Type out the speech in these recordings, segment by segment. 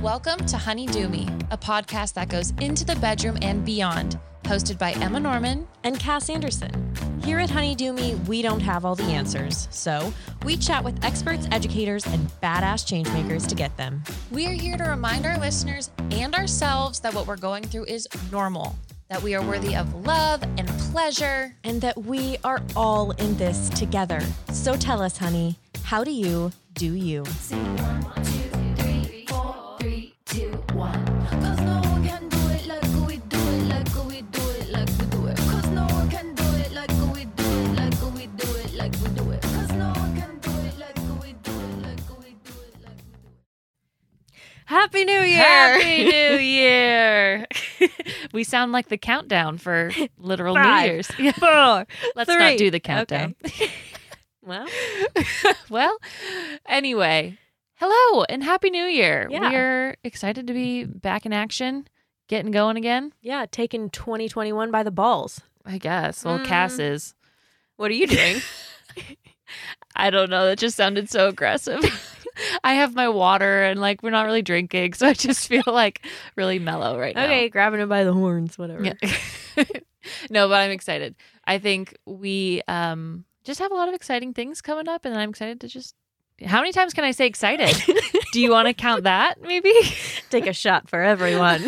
Welcome to Honey Do Me, a podcast that goes into the bedroom and beyond, hosted by Emma Norman and Cass Anderson. Here at Honey Do Me, we don't have all the answers, so we chat with experts, educators, and badass changemakers to get them. We are here to remind our listeners and ourselves that what we're going through is normal, that we are worthy of love and pleasure, and that we are all in this together. So tell us, honey, how do you do you? Happy New Year! Happy New Year! we sound like the countdown for literal Five, New Year's. Four. Let's three. not do the countdown. Okay. well, well, anyway, hello and happy New Year. Yeah. We're excited to be back in action, getting going again. yeah, taking 2021 by the balls. I guess. Well, Cass Mm. is. What are you doing? I don't know. That just sounded so aggressive. I have my water and like we're not really drinking, so I just feel like really mellow right now. okay, grabbing it by the horns, whatever. Yeah. no, but I'm excited. I think we um just have a lot of exciting things coming up, and I'm excited to just. How many times can I say excited? Do you want to count that? Maybe. Take a shot for everyone.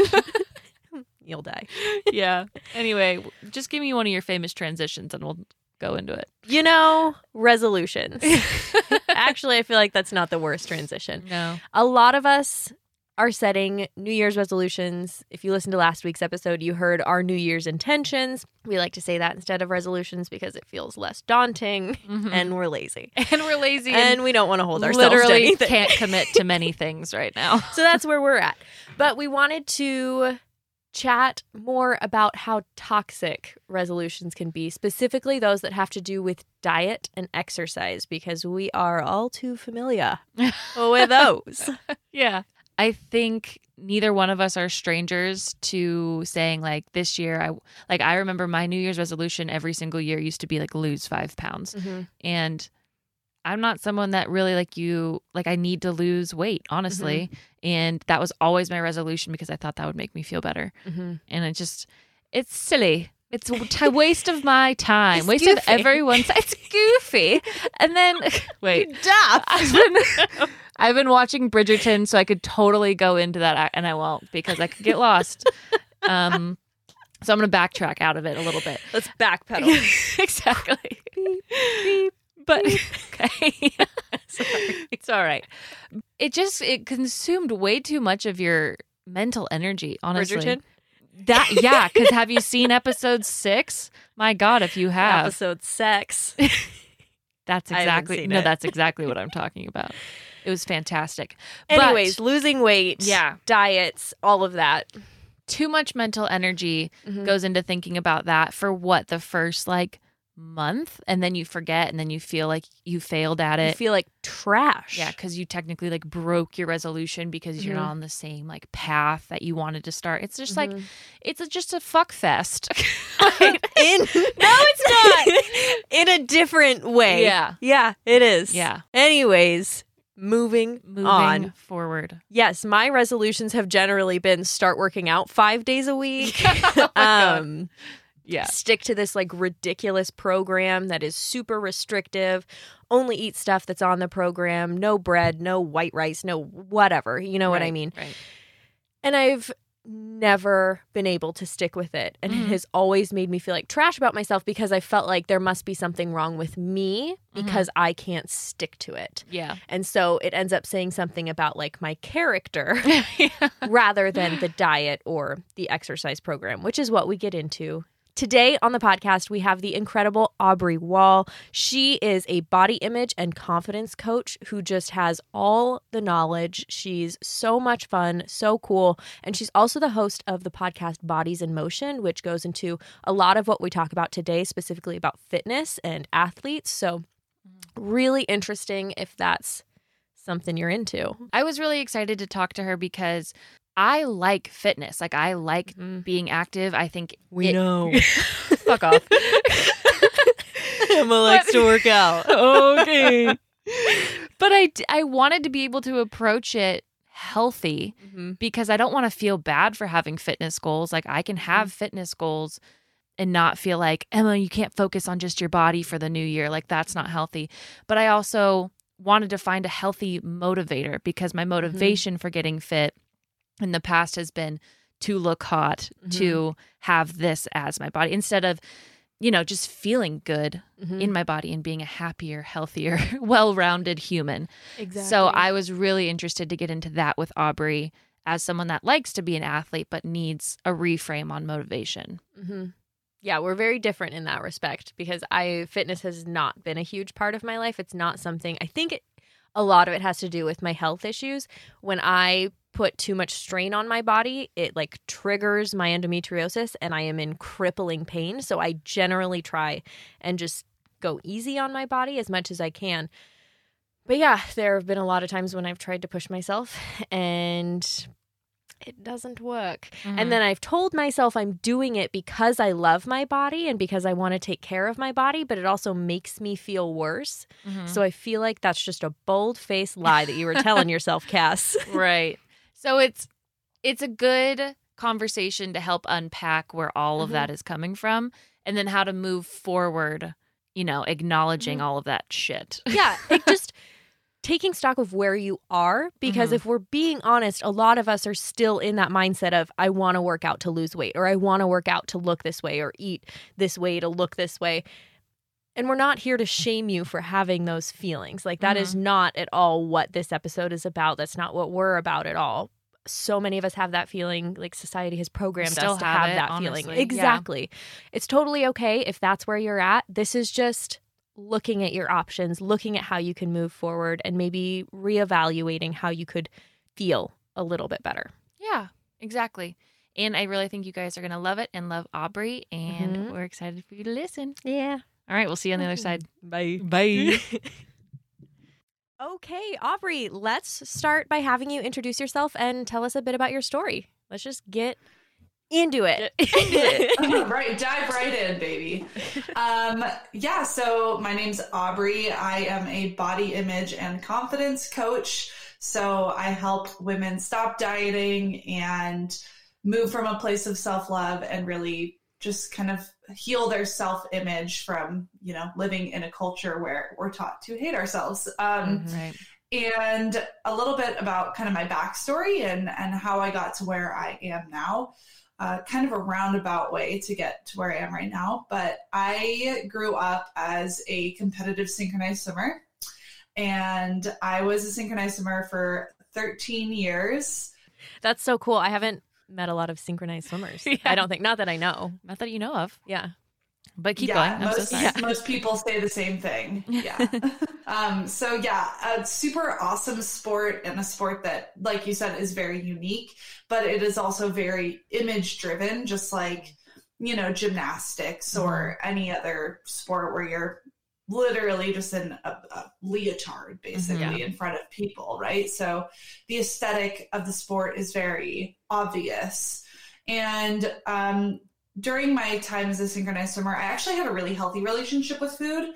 You'll die. yeah. Anyway, just give me one of your famous transitions, and we'll go into it. You know, resolutions. Actually, I feel like that's not the worst transition. No. A lot of us are setting New Year's resolutions. If you listened to last week's episode, you heard our New Year's intentions. We like to say that instead of resolutions because it feels less daunting mm-hmm. and we're lazy. and we're lazy And we don't want to hold ourselves to literally can't commit to many things right now. so that's where we're at. But we wanted to chat more about how toxic resolutions can be, specifically those that have to do with diet and exercise, because we are all too familiar with those. Yeah. I think neither one of us are strangers to saying like this year I like I remember my New Year's resolution every single year used to be like lose 5 pounds. And I'm not someone that really like you like I need to lose weight, honestly. And that was always my resolution because I thought that would make me feel better. Mhm. And it just it's silly. It's a waste of my time. It's waste of goofy. everyone's. It's goofy. And then wait, Duff. I've been I've been watching Bridgerton, so I could totally go into that, and I won't because I could get lost. Um, so I'm gonna backtrack out of it a little bit. Let's backpedal. exactly. Beep, beep, But okay, Sorry. it's all right. It just it consumed way too much of your mental energy. Honestly, Bridgerton? That yeah. Because have you seen episode six? My God, if you have, Episode six, that's exactly no, it. that's exactly what I'm talking about. It was fantastic. But- Anyways, losing weight, Yeah. diets, all of that. too much mental energy Mhm. goes into thinking about that for what the first like month and then you forget and then you feel like you failed at it. You feel like trash. yeah because you technically like broke your resolution because you're Mhm. not on the same like path that you wanted to start it's just like Mhm. it's a, just a fuck fest in no, it's not. in a different way. Yeah. yeah, it is. yeah Anyways, moving, moving on. forward Yes, my resolutions have generally been start working out five days a week. Oh my God. Yeah. stick to this like ridiculous program that is super restrictive, only eat stuff that's on the program, no bread, no white rice, no whatever. You know what I mean? Right. And I've never been able to stick with it. And Mhm. it has always made me feel like trash about myself because I felt like there must be something wrong with me because I can't stick to it. Yeah. And so it ends up saying something about like my character rather than the diet or the exercise program, which is what we get into. Today on the podcast, we have the incredible Aubrey Wall. She is a body image and confidence coach who just has all the knowledge. She's so much fun, so cool. And she's also the host of the podcast Bodies in Motion, which goes into a lot of what we talk about today, specifically about fitness and athletes. So, really interesting if that's something you're into. I was really excited to talk to her because I like fitness. Like I like Mhm. being active. I think it- know. fuck off. Emma likes to work out. okay. but I, I wanted to be able to approach it healthy mm-hmm. because I don't want to feel bad for having fitness goals. Like I can have mm-hmm. fitness goals and not feel like, Emma, you can't focus on just your body for the new year. Like that's not healthy. But I also wanted to find a healthy motivator because my mm-hmm. motivation for getting fit in the past has been to look hot, to have this as my body instead of, you know, just feeling good Mm-hmm. in my body and being a happier, healthier, well rounded human. exactly. So I was really interested to get into that with Aubrey as someone that likes to be an athlete but needs a reframe on motivation. hmm Yeah, we're very different in that respect because I fitness has not been a huge part of my life. It's not something I think it, a lot of it has to do with my health issues. When I put too much strain on my body, it like triggers my endometriosis and I am in crippling pain. So I generally try and just go easy on my body as much as I can. But yeah, there have been a lot of times when I've tried to push myself and it doesn't work. Mm-hmm. And then I've told myself I'm doing it because I love my body and because I want to take care of my body, but it also makes me feel worse. Mhm. So I feel like that's just a bold faced lie that you were telling yourself, Cass. right. So it's it's a good conversation to help unpack where all of Mhm. that is coming from and then how to move forward, you know, acknowledging all of that shit. yeah, it just taking stock of where you are because Mhm. if we're being honest, a lot of us are still in that mindset of I want to work out to lose weight or I want to work out to look this way or eat this way to look this way. And we're not here to shame you for having those feelings. Like that is not at all what this episode is about. That's not what we're about at all. So many of us have that feeling like society has programmed still us to have have it, that honestly. feeling. Yeah. Exactly. It's totally okay if that's where you're at. This is just looking at your options, looking at how you can move forward, and maybe reevaluating how you could feel a little bit better. Yeah, exactly. And I really think you guys are going to love it and love Aubrey. And Mhm. we're excited for you to listen. Yeah. All right, we'll see you on the other side. Bye. Bye. Okay, Aubrey, let's start by having you introduce yourself and tell us a bit about your story. Let's just get into it. right, dive right in, baby. Um, yeah, so my name's Aubrey. I am a body image and confidence coach. So I help women stop dieting and move from a place of self love and really just kind of heal their self image from, you know, living in a culture where we're taught to hate ourselves. Um, right. and a little bit about kind of my backstory and and how I got to where I am now. Uh, kind of a roundabout way to get to where I am right now. But I grew up as a competitive synchronized swimmer, and I was a synchronized swimmer for 13 years. That's so cool. I haven't met a lot of synchronized swimmers. Yeah. I don't think, not that I know. Not that you know of, Yeah. But keep yeah, going. I'm so most, sorry. most people say the same thing. Yeah. um, so yeah, a super awesome sport and a sport that, like you said, is very unique, but it is also very image driven, just like, you know, gymnastics or any other sport where you're literally just in a, a leotard basically in front of people, right? So the aesthetic of the sport is very obvious. And um, during my time as a synchronized swimmer, I actually had a really healthy relationship with food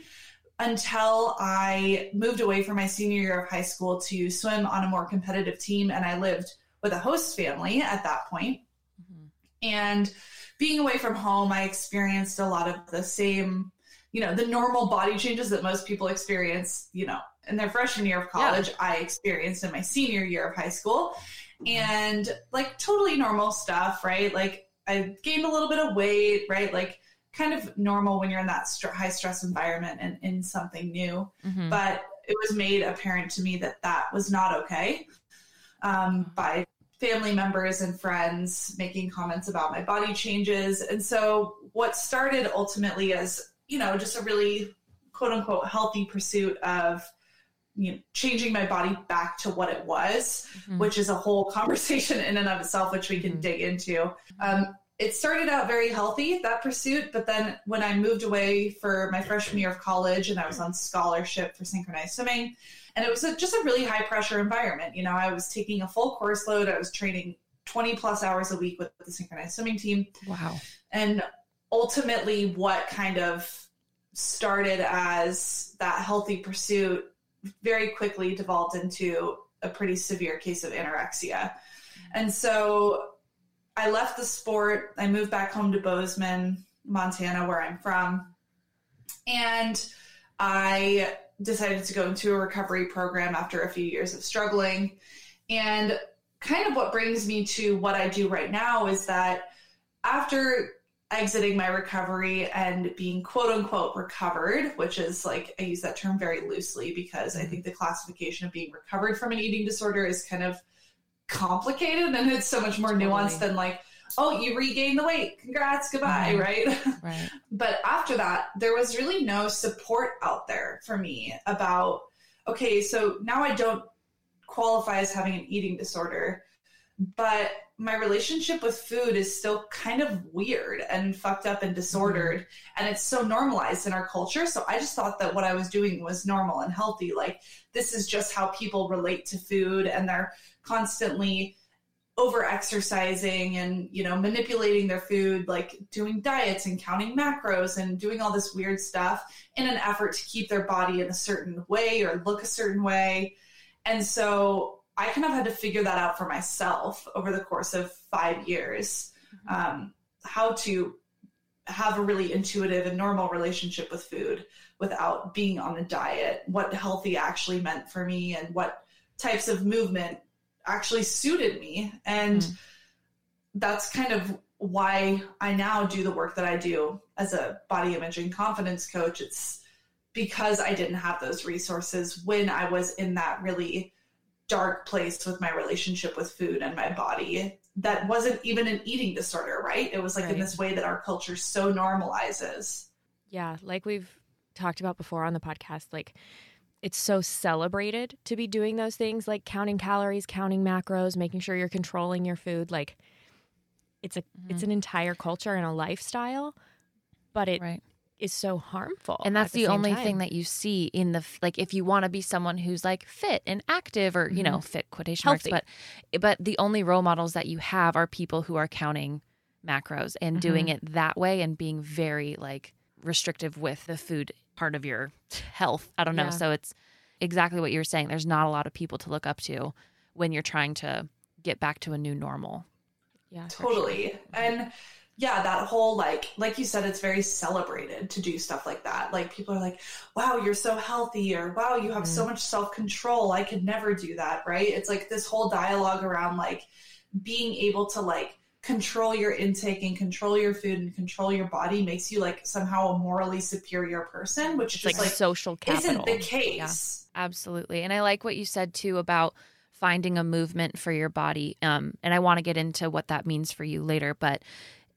until I moved away from my senior year of high school to swim on a more competitive team. And I lived with a host family at that point. Mhm. And being away from home, I experienced a lot of the same, you know, the normal body changes that most people experience, you know, in their freshman year of college, yeah. I experienced in my senior year of high school. And like totally normal stuff, right? Like I gained a little bit of weight, right? Like kind of normal when you're in that st- high stress environment and in something new. Mm-hmm. But it was made apparent to me that that was not okay um, by family members and friends making comments about my body changes. And so, what started ultimately as, you know, just a really quote unquote healthy pursuit of you know, changing my body back to what it was, mm-hmm. which is a whole conversation in and of itself, which we can mm-hmm. dig into. Um, it started out very healthy, that pursuit. But then when I moved away for my freshman year of college and I was on scholarship for synchronized swimming, and it was a, just a really high pressure environment. You know, I was taking a full course load, I was training 20 plus hours a week with the synchronized swimming team. Wow. And ultimately, what kind of started as that healthy pursuit very quickly devolved into a pretty severe case of anorexia. And so I left the sport. I moved back home to Bozeman, Montana, where I'm from. And I decided to go into a recovery program after a few years of struggling. And kind of what brings me to what I do right now is that after exiting my recovery and being quote unquote recovered, which is like, I use that term very loosely because I mm-hmm. think the classification of being recovered from an eating disorder is kind of complicated and it's so much more totally. nuanced than like oh you regained the weight. Congrats. Goodbye. Mm-hmm. right? Right. But after that there was really no support out there for me about okay so now i don't qualify as having an eating disorder but my relationship with food is still kind of weird and fucked up and disordered mm-hmm. and it's so normalized in our culture. So i just thought that what i was doing was normal and healthy. Like this is just how people relate to food and they're constantly over exercising and you know manipulating their food like doing diets and counting macros and doing all this weird stuff in an effort to keep their body in a certain way or look a certain way and so i kind of had to figure that out for myself over the course of five years mm-hmm. um, how to have a really intuitive and normal relationship with food without being on a diet what healthy actually meant for me and what types of movement actually suited me. And mm. that's kind of why I now do the work that I do as a body image and confidence coach. It's because I didn't have those resources when I was in that really dark place with my relationship with food and my body that wasn't even an eating disorder, right? It was like right. in this way that our culture so normalizes. Yeah, like we've talked about before on the podcast, like it's so celebrated to be doing those things like counting calories, counting macros, making sure you're controlling your food. Like it's a mm-hmm. it's an entire culture and a lifestyle, but it right. is so harmful. And that's the, the only time. thing that you see in the like if you want to be someone who's like fit and active or mm-hmm. you know mm-hmm. fit quotation Healthy. marks, but but the only role models that you have are people who are counting macros and mm-hmm. doing it that way and being very like restrictive with the food part of your health. I don't know. Yeah. So it's exactly what you're saying. There's not a lot of people to look up to when you're trying to get back to a new normal. Yeah. Totally. Sure. And yeah, that whole like like you said, it's very celebrated to do stuff like that. Like people are like, wow, you're so healthy, or wow, you have mm so much self-control. I could never do that, right? It's like this whole dialogue around like being able to like control your intake and control your food and control your body makes you like somehow a morally superior person, which is like, like social capital. Isn't the case. Yeah, absolutely. And I like what you said too about finding a movement for your body. Um, and I want to get into what that means for you later, but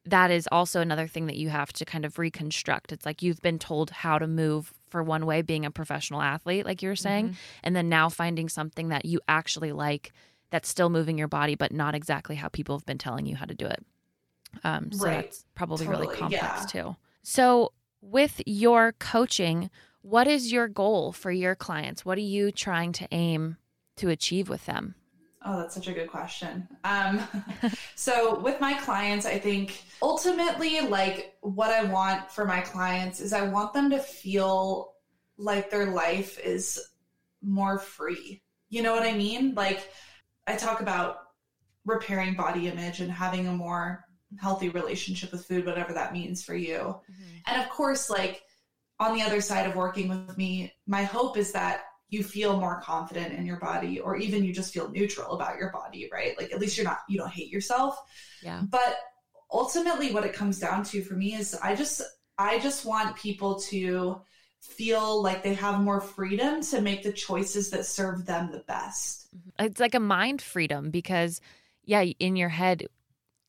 that is also another thing that you have to kind of reconstruct. It's like you've been told how to move for one way being a professional athlete, like you were saying, mm-hmm. and then now finding something that you actually like that's still moving your body, but not exactly how people have been telling you how to do it. Um, so right. that's probably totally. really complex yeah. too. So, with your coaching, what is your goal for your clients? What are you trying to aim to achieve with them? Oh, that's such a good question. Um, so, with my clients, I think ultimately, like what I want for my clients is I want them to feel like their life is more free. You know what I mean? Like, I talk about repairing body image and having a more healthy relationship with food, whatever that means for you. Mm-hmm. And of course, like on the other side of working with me, my hope is that you feel more confident in your body or even you just feel neutral about your body, right? Like at least you're not you don't hate yourself. Yeah. But ultimately what it comes down to for me is I just I just want people to feel like they have more freedom to make the choices that serve them the best. Mm-hmm. It's like a mind freedom because, yeah, in your head,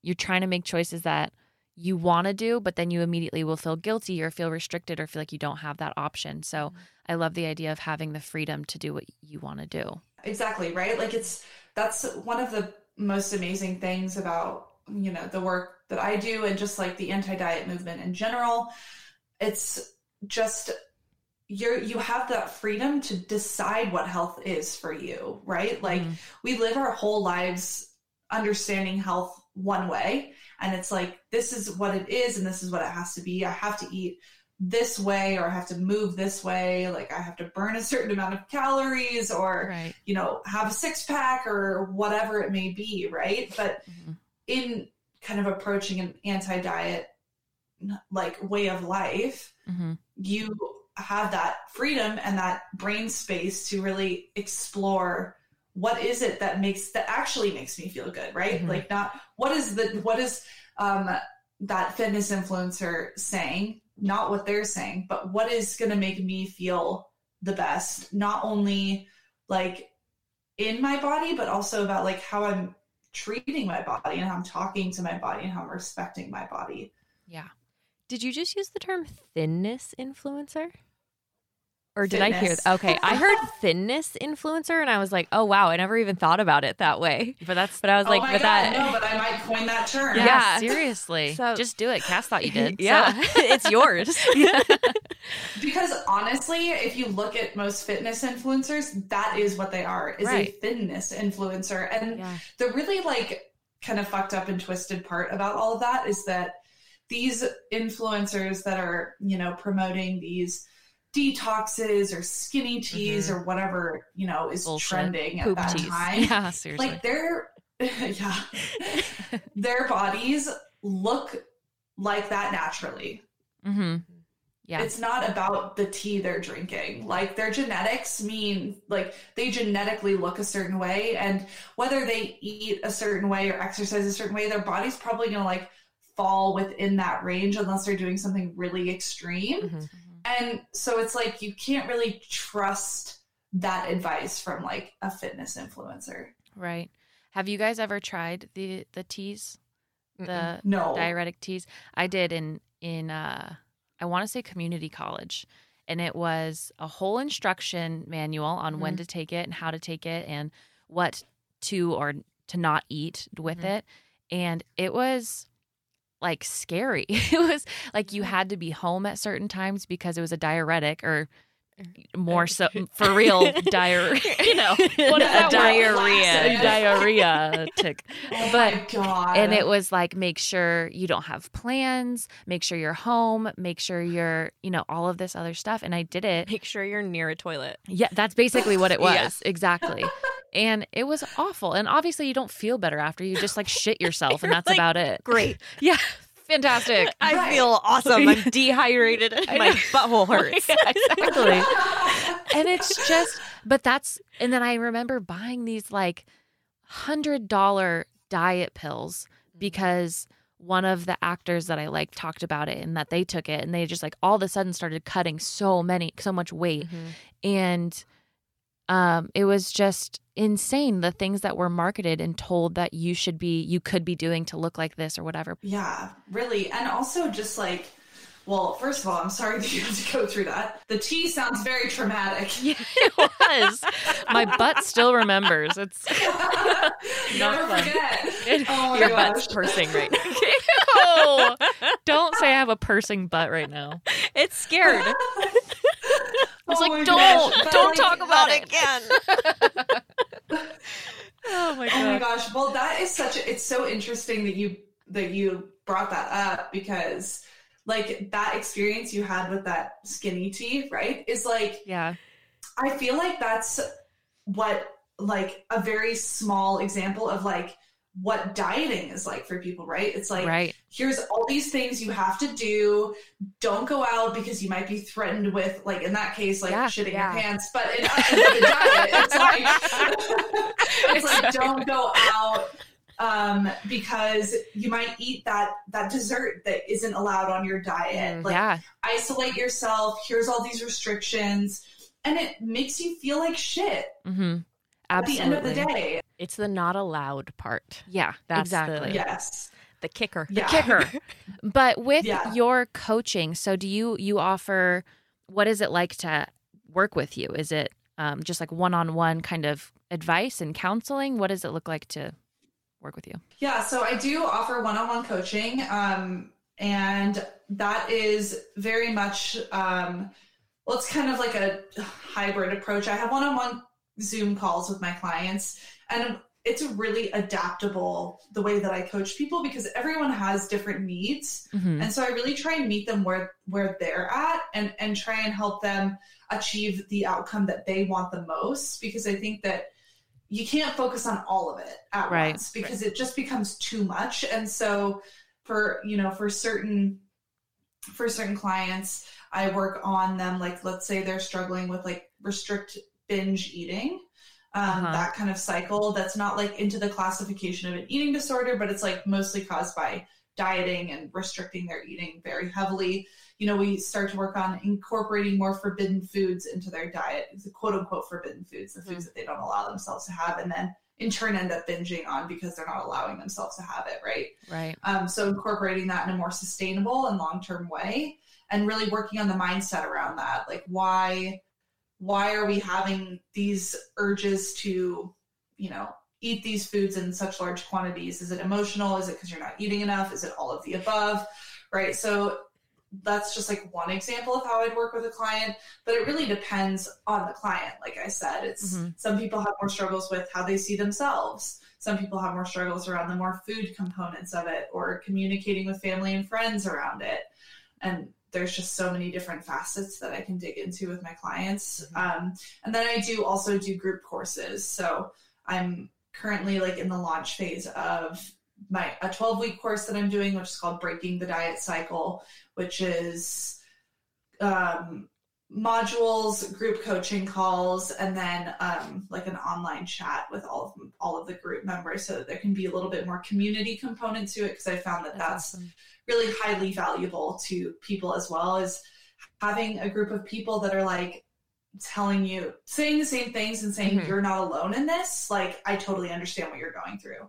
you're trying to make choices that you want to do, but then you immediately will feel guilty or feel restricted or feel like you don't have that option. So mm-hmm. I love the idea of having the freedom to do what you want to do. Exactly, right? Like it's that's one of the most amazing things about, you know, the work that I do and just like the anti-diet movement in general. It's just you're you have that freedom to decide what health is for you, right? Like Mhm. we live our whole lives understanding health one way and it's like this is what it is and this is what it has to be. I have to eat this way or I have to move this way, like I have to burn a certain amount of calories or Right. you know, have a six pack or whatever it may be, right? But Mhm. in kind of approaching an anti diet like way of life, hmm you have that freedom and that brain space to really explore what is it that makes that actually makes me feel good, right? Mhm. Like not what is the what is um that fitness influencer saying, not what they're saying, but what is going to make me feel the best, not only like in my body, but also about like how I'm treating my body and how I'm talking to my body and how I'm respecting my body. Yeah. Did you just use the term thinness influencer? Or did I hear? Fitness. Okay, I heard thinness influencer, and I was like, "Oh wow, I never even thought about it that way." But that's But I was oh like, my "But God, that, no, but I might coin that term. yeah, Yeah. seriously. So- Just do it. Cass thought you did. so- yeah, it's yours." Because honestly, if you look at most fitness influencers, that is what they are, is Right. a thinness influencer. And yeah. the really like kind of fucked up and twisted part about all of that is that these influencers that are, you know, promoting these detoxes or skinny teas or whatever, you know, is Mm-hmm. Bullshit. trending at Poop that teas. time. Yeah, seriously. Like their yeah. their bodies look like that naturally. hmm Yeah. It's not about the tea they're drinking. Like their genetics mean like they genetically look a certain way and whether they eat a certain way or exercise a certain way, their body's probably going to like fall within that range unless they're doing something really extreme. Mhm. And so it's like you can't really trust that advice from like a fitness influencer. Right. Have you guys ever tried the the teas, the No. diuretic teas? I did in in uh I want to say community college. And it was a whole instruction manual on when Mhm. to take it and how to take it and what to or to not eat with Mhm. it. And it was like scary. It was like you had to be home at certain times because it was a diuretic or mm. more so for real diarrhea. You know, what is that diarrhea. diarrhea tick. Oh but-. And it was like make sure you don't have plans, make sure you're home, make sure you're, you know, all of this other stuff. And I did it. Make sure you're near a toilet. Yeah, that's basically what it was. Yeah. Exactly. And it was awful. And obviously you don't feel better after you just like shit yourself and that's Like, about it. Great. Yeah. Fantastic. I Right. feel awesome. I'm dehydrated. and My butthole hurts. Yeah, exactly. and it's just but that's and then i remember buying these like hundred dollar diet pills because one of the actors that i like talked about it and that they took it and they just like all of a sudden started cutting so many so much weight Mhm. and um it was just insane the things that were marketed and told that you should be you could be doing to look like this or whatever Yeah, really. And also just like, well, first of all, I'm sorry that you had to go through that. The tea sounds very traumatic. yeah it was my butt still remembers it's Never fun. forget. Oh my Your gosh. butt's pursing right now. Ew. Don't say I have a pursing butt right now. It's scared. It's Oh like, don't- gosh. Don't like, talk about it. again. Oh, oh my god. Oh my gosh. Well, that is such a, it's so interesting that you that you brought that up because like that experience you had with that skinny tea, right? Is like Yeah. I feel like that's what like a very small example of like what dieting is like for people, right? It's like, right. here's all these things you have to do. Don't go out because you might be threatened with, like, in that case, like Yeah, shitting yeah. your pants. But in, in the diet, it's like, it's like, don't go out um because you might eat that that dessert that isn't allowed on your diet Mm, like yeah. isolate yourself here's all these restrictions and it makes you feel like shit Mm-hmm. At the end of the day It's the not allowed part. Yeah, That's the- exactly. yes The kicker. yeah kicker. But with Yeah. your coaching, so do you you offer what is it like to work with you? Is it um, just like one on one kind of advice and counseling? What does it look like to work with you? Yeah, so I do offer one-on-one coaching, um, and that is very much um, well, it's kind of like a hybrid approach. I have one-on-one Zoom calls with my clients, and it's really adaptable the way that I coach people because everyone has different needs, Mm-hmm. and so I really try and meet them where where they're at, and and try and help them achieve the outcome that they want the most. Because I think that you can't focus on all of it at Right. once because it just becomes too much. And so for you know for certain for certain clients, I work on them like let's say they're struggling with like restrict binge eating. Um, Uh-huh. that kind of cycle that's not like into the classification of an eating disorder, but it's like mostly caused by dieting and restricting their eating very heavily. You know, we start to work on incorporating more forbidden foods into their diet, the quote unquote forbidden foods, the foods that they don't allow themselves to have, and then in turn end up binging on because they're not allowing themselves to have it, right? Right. Um, so incorporating that in a more sustainable and long term way, and really working on the mindset around that, like why why are we having these urges to, you know, eat these foods in such large quantities? Is it emotional? Is it because you're not eating enough? Is it all of the above? Right. So that's just like one example of how I'd work with a client, but it really depends on the client. Like I said, it's Mhm. some people have more struggles with how they see themselves. Some people have more struggles around the more food components of it or communicating with family and friends around it. And there's just so many different facets that I can dig into with my clients. Um, and then I do also do group courses. So I'm currently like in the launch phase of my a 12 week course that I'm doing, which is called Breaking the Diet Cycle, which is um, modules, group coaching calls, and then um, like an online chat with all of all of the group members, so that there can be a little bit more community component to it. Because I found that that's awesome. Really highly valuable to people as well as having a group of people that are like telling you saying the same things and saying Mhm. you're not alone in this like i totally understand what you're going through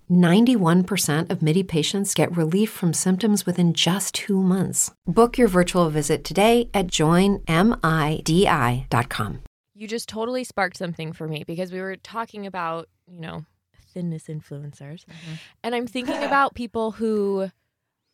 91% of MIDI patients get relief from symptoms within just two months. Book your virtual visit today at joinmidi.com. You just totally sparked something for me because we were talking about, you know, thinness influencers. Mm-hmm. And I'm thinking about people who,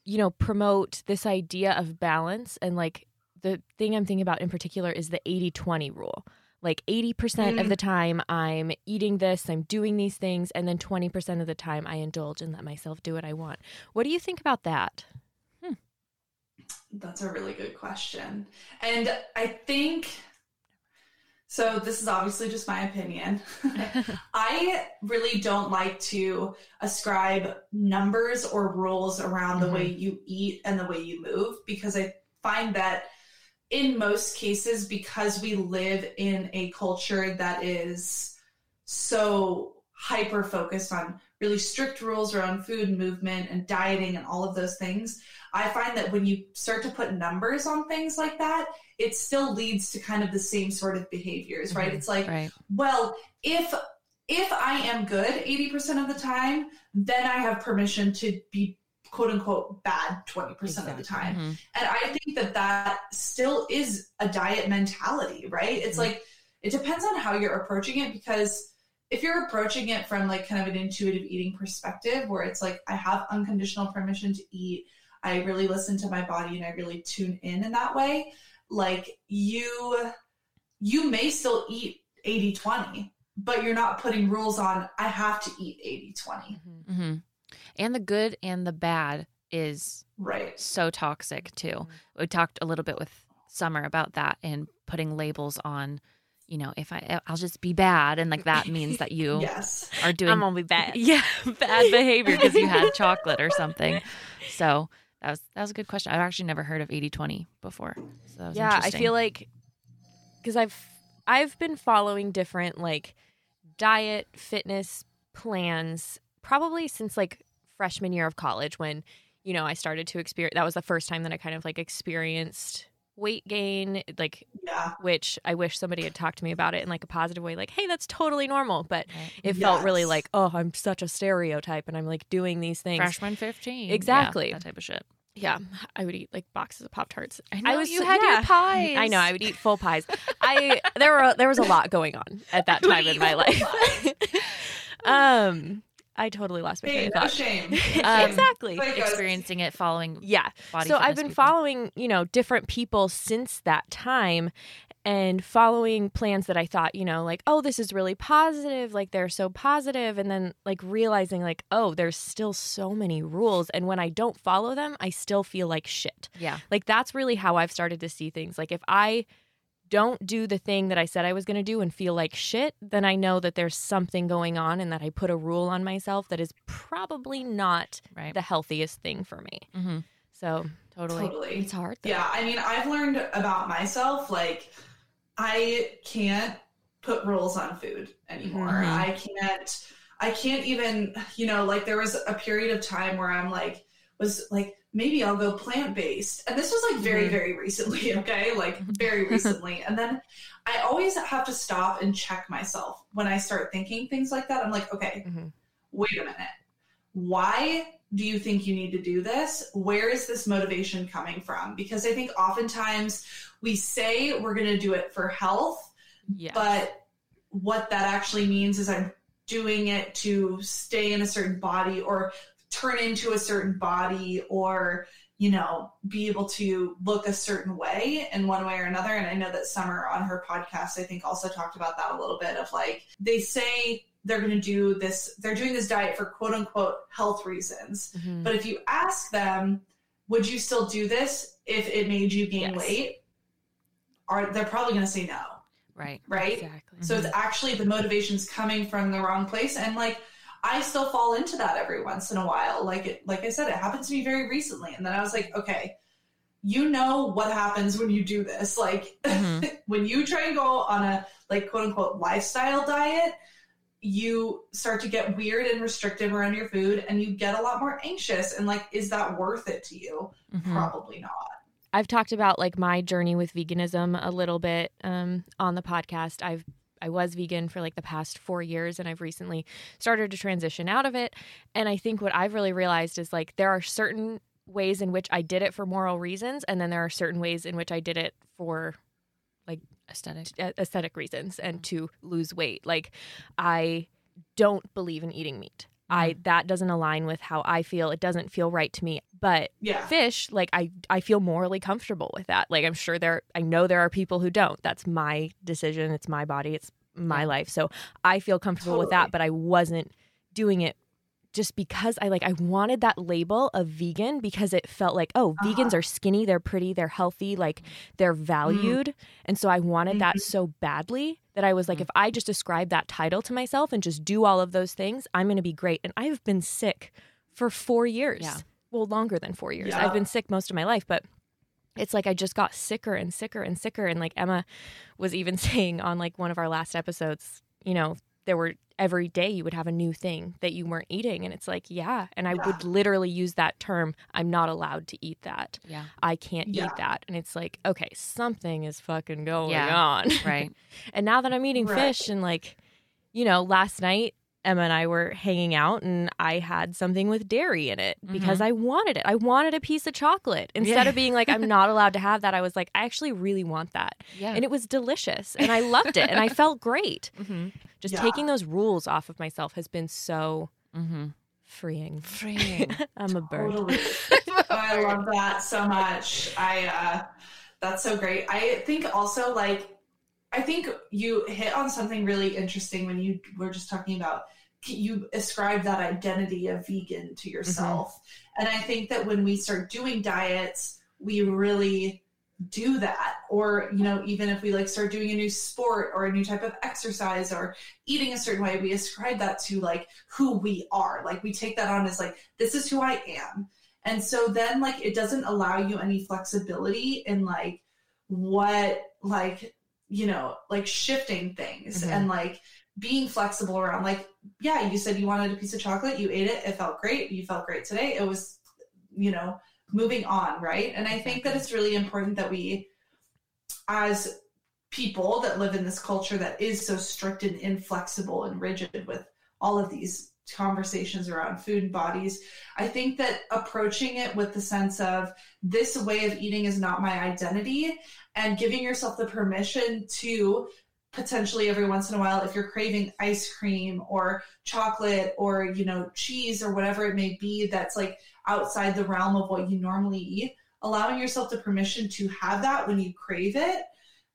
you know, promote this idea of balance. And like the thing I'm thinking about in particular is the 80 20 rule. Like 80% of Mm. the time I'm eating this, I'm doing these things, and then 20% of the time I indulge and let myself do what I want. What do you think about that? That's a really good question. And I think so this is obviously just my opinion. I really don't like to ascribe numbers or rules around the way you eat and the way you move because I find that in most cases because we live in a culture that is so hyper focused on really strict rules around food and movement and dieting and all of those things I find that when you start to put numbers on things like that, it still leads to kind of the same sort of behaviors, right? Mhm. It's like, Right. well, if if I am good 80% of the time, then I have permission to be quote unquote bad 20% of the Exactly. time. Mhm. And I think that that still is a diet mentality, right? It's Mhm. like it depends on how you're approaching it because if you're approaching it from like kind of an intuitive eating perspective where it's like I have unconditional permission to eat, I really listen to my body and I really tune in in that way, like you you may still eat 80 20, but you're not putting rules on, I have to eat 80 20. hmm And the good and the bad is Right. so toxic too. Mm-hmm. We talked a little bit with Summer about that and putting labels on, you know, if I I'll just be bad and like that means that you Yes. are doing I'm gonna be bad. yeah, bad behavior because you had chocolate or something. So that was that was a good question. I've actually never heard of 80-20 before. So that was yeah i feel like because i've i've been following different like diet fitness plans probably since like freshman year of college when you know i started to experience that was the first time that i kind of like experienced weight gain like Yeah. which i wish somebody had talked to me about it in like a positive way like hey that's totally normal but Right. it felt really like oh i'm such a stereotype and i'm like doing these things freshman 15. Yeah, Exactly. that type of shit. yeah i would eat like boxes of pop tarts I know was you had yeah. your pies. I know I would eat full pies. I there were there was a lot going on at that You time in my life. um, I totally lost my Hey, train no of thought. shame. Um, exactly. Experiencing it following Yeah. body so I've been people. following, you know, different people since that time and following plans that I thought, you know, like, oh, this is really positive, like they're so positive and then like realizing like, oh, there's still so many rules and when I don't follow them, I still feel like shit. Yeah. Like that's really how I've started to see things. Like if I don't do the thing that I said I was going to do and feel like shit, then I know that there's something going on and that I put a rule on myself that is probably not Right. the healthiest thing for me. hmm So Totally. Totally. it's hard. Though. Yeah, I mean, I've learned about myself like I can't put rules on food anymore. Mhm. I can't I can't even, you know, like there was a period of time where I'm like was like maybe I'll go plant-based. And this was like very Mhm. very recently, okay? Like very recently. and then I always have to stop and check myself when I start thinking things like that. I'm like, okay, Mhm. wait a minute. Why do you think you need to do this? Where is this motivation coming from? Because I think oftentimes we say we're going to do it for health, Yeah. but what that actually means is I'm doing it to stay in a certain body or turn into a certain body or you know be able to look a certain way in one way or another and i know that summer on her podcast i think also talked about that a little bit of like they say they're going to do this they're doing this diet for quote unquote health reasons Mhm. but if you ask them would you still do this if it made you gain Yes. weight are they're probably going to say no Right. right exactly. so it's actually the motivation's coming from the wrong place. And like I still fall into that every once in a while. Like it like I said, it happened to me very recently. And then I was like, okay, you know what happens when you do this. Like Mhm. when you try and go on a like quote unquote lifestyle diet, you start to get weird and restrictive around your food and you get a lot more anxious and like, is that worth it to you? Mhm. Probably not. I've talked about like my journey with veganism a little bit um, on the podcast. I've I was vegan for like the past four years, and I've recently started to transition out of it. And I think what I've really realized is like there are certain ways in which I did it for moral reasons, and then there are certain ways in which I did it for like Aesthetic. aesthetic reasons and mm. to lose weight. Like I don't believe in eating meat. I that doesn't align with how I feel. It doesn't feel right to me. But Yeah. fish, like I I feel morally comfortable with that. Like I'm sure there I know there are people who don't. That's my decision. It's my body. It's my Yeah. life. So I feel comfortable with that, but I wasn't doing it just because I like I wanted that label of vegan because it felt like, oh, Uh-huh. vegans are skinny, they're pretty, they're healthy, like they're valued. And so I wanted that Mhm. so badly that I was like, Mhm. if I just ascribe that title to myself and just do all of those things, I'm gonna be great. And I've been sick for four years. Yeah. Well, longer than four years. Yeah. I've been sick most of my life, but it's like I just got sicker and sicker and sicker. And like Emma was even saying on like one of our last episodes, you know, there were every day you would have a new thing that you weren't eating. And it's like, yeah. And I Yeah. would literally use that term. I'm not allowed to eat that. Yeah. I can't Yeah. eat that. And it's like, okay, something is fucking going Yeah. on. Right. and now that I'm eating Right. fish and like, you know, last night Emma and I were hanging out and I had something with dairy in it because I wanted it. I wanted a piece of chocolate. Instead Mm-hmm. Yeah. of being like, I'm not allowed to have that, I was like, I actually really want that. Yeah. And it was delicious and I loved it and I felt great. mm-hmm. Just Yeah. taking those rules off of myself has been so Mm-hmm. freeing. Freeing. I'm a bird. Totally. I love that so much. I uh that's so great. I think also like I think you hit on something really interesting when you were just talking about you ascribe that identity of vegan to yourself. Mm-hmm. And I think that when we start doing diets, we really do that. Or you know even if we like start doing a new sport or a new type of exercise or eating a certain way we ascribe that to like who we are. Like we take that on as like this is who i am. And so then like it doesn't allow you any flexibility in like what like you know like shifting things mm-hmm. and like being flexible around like yeah you said you wanted a piece of chocolate you ate it it felt great you felt great today it was you know moving on, right? And I think that it's really important that we, as people that live in this culture that is so strict and inflexible and rigid with all of these conversations around food and bodies, I think that approaching it with the sense of this way of eating is not my identity and giving yourself the permission to potentially every once in a while if you're craving ice cream or chocolate or you know cheese or whatever it may be that's like outside the realm of what you normally eat, allowing yourself the permission to have that when you crave it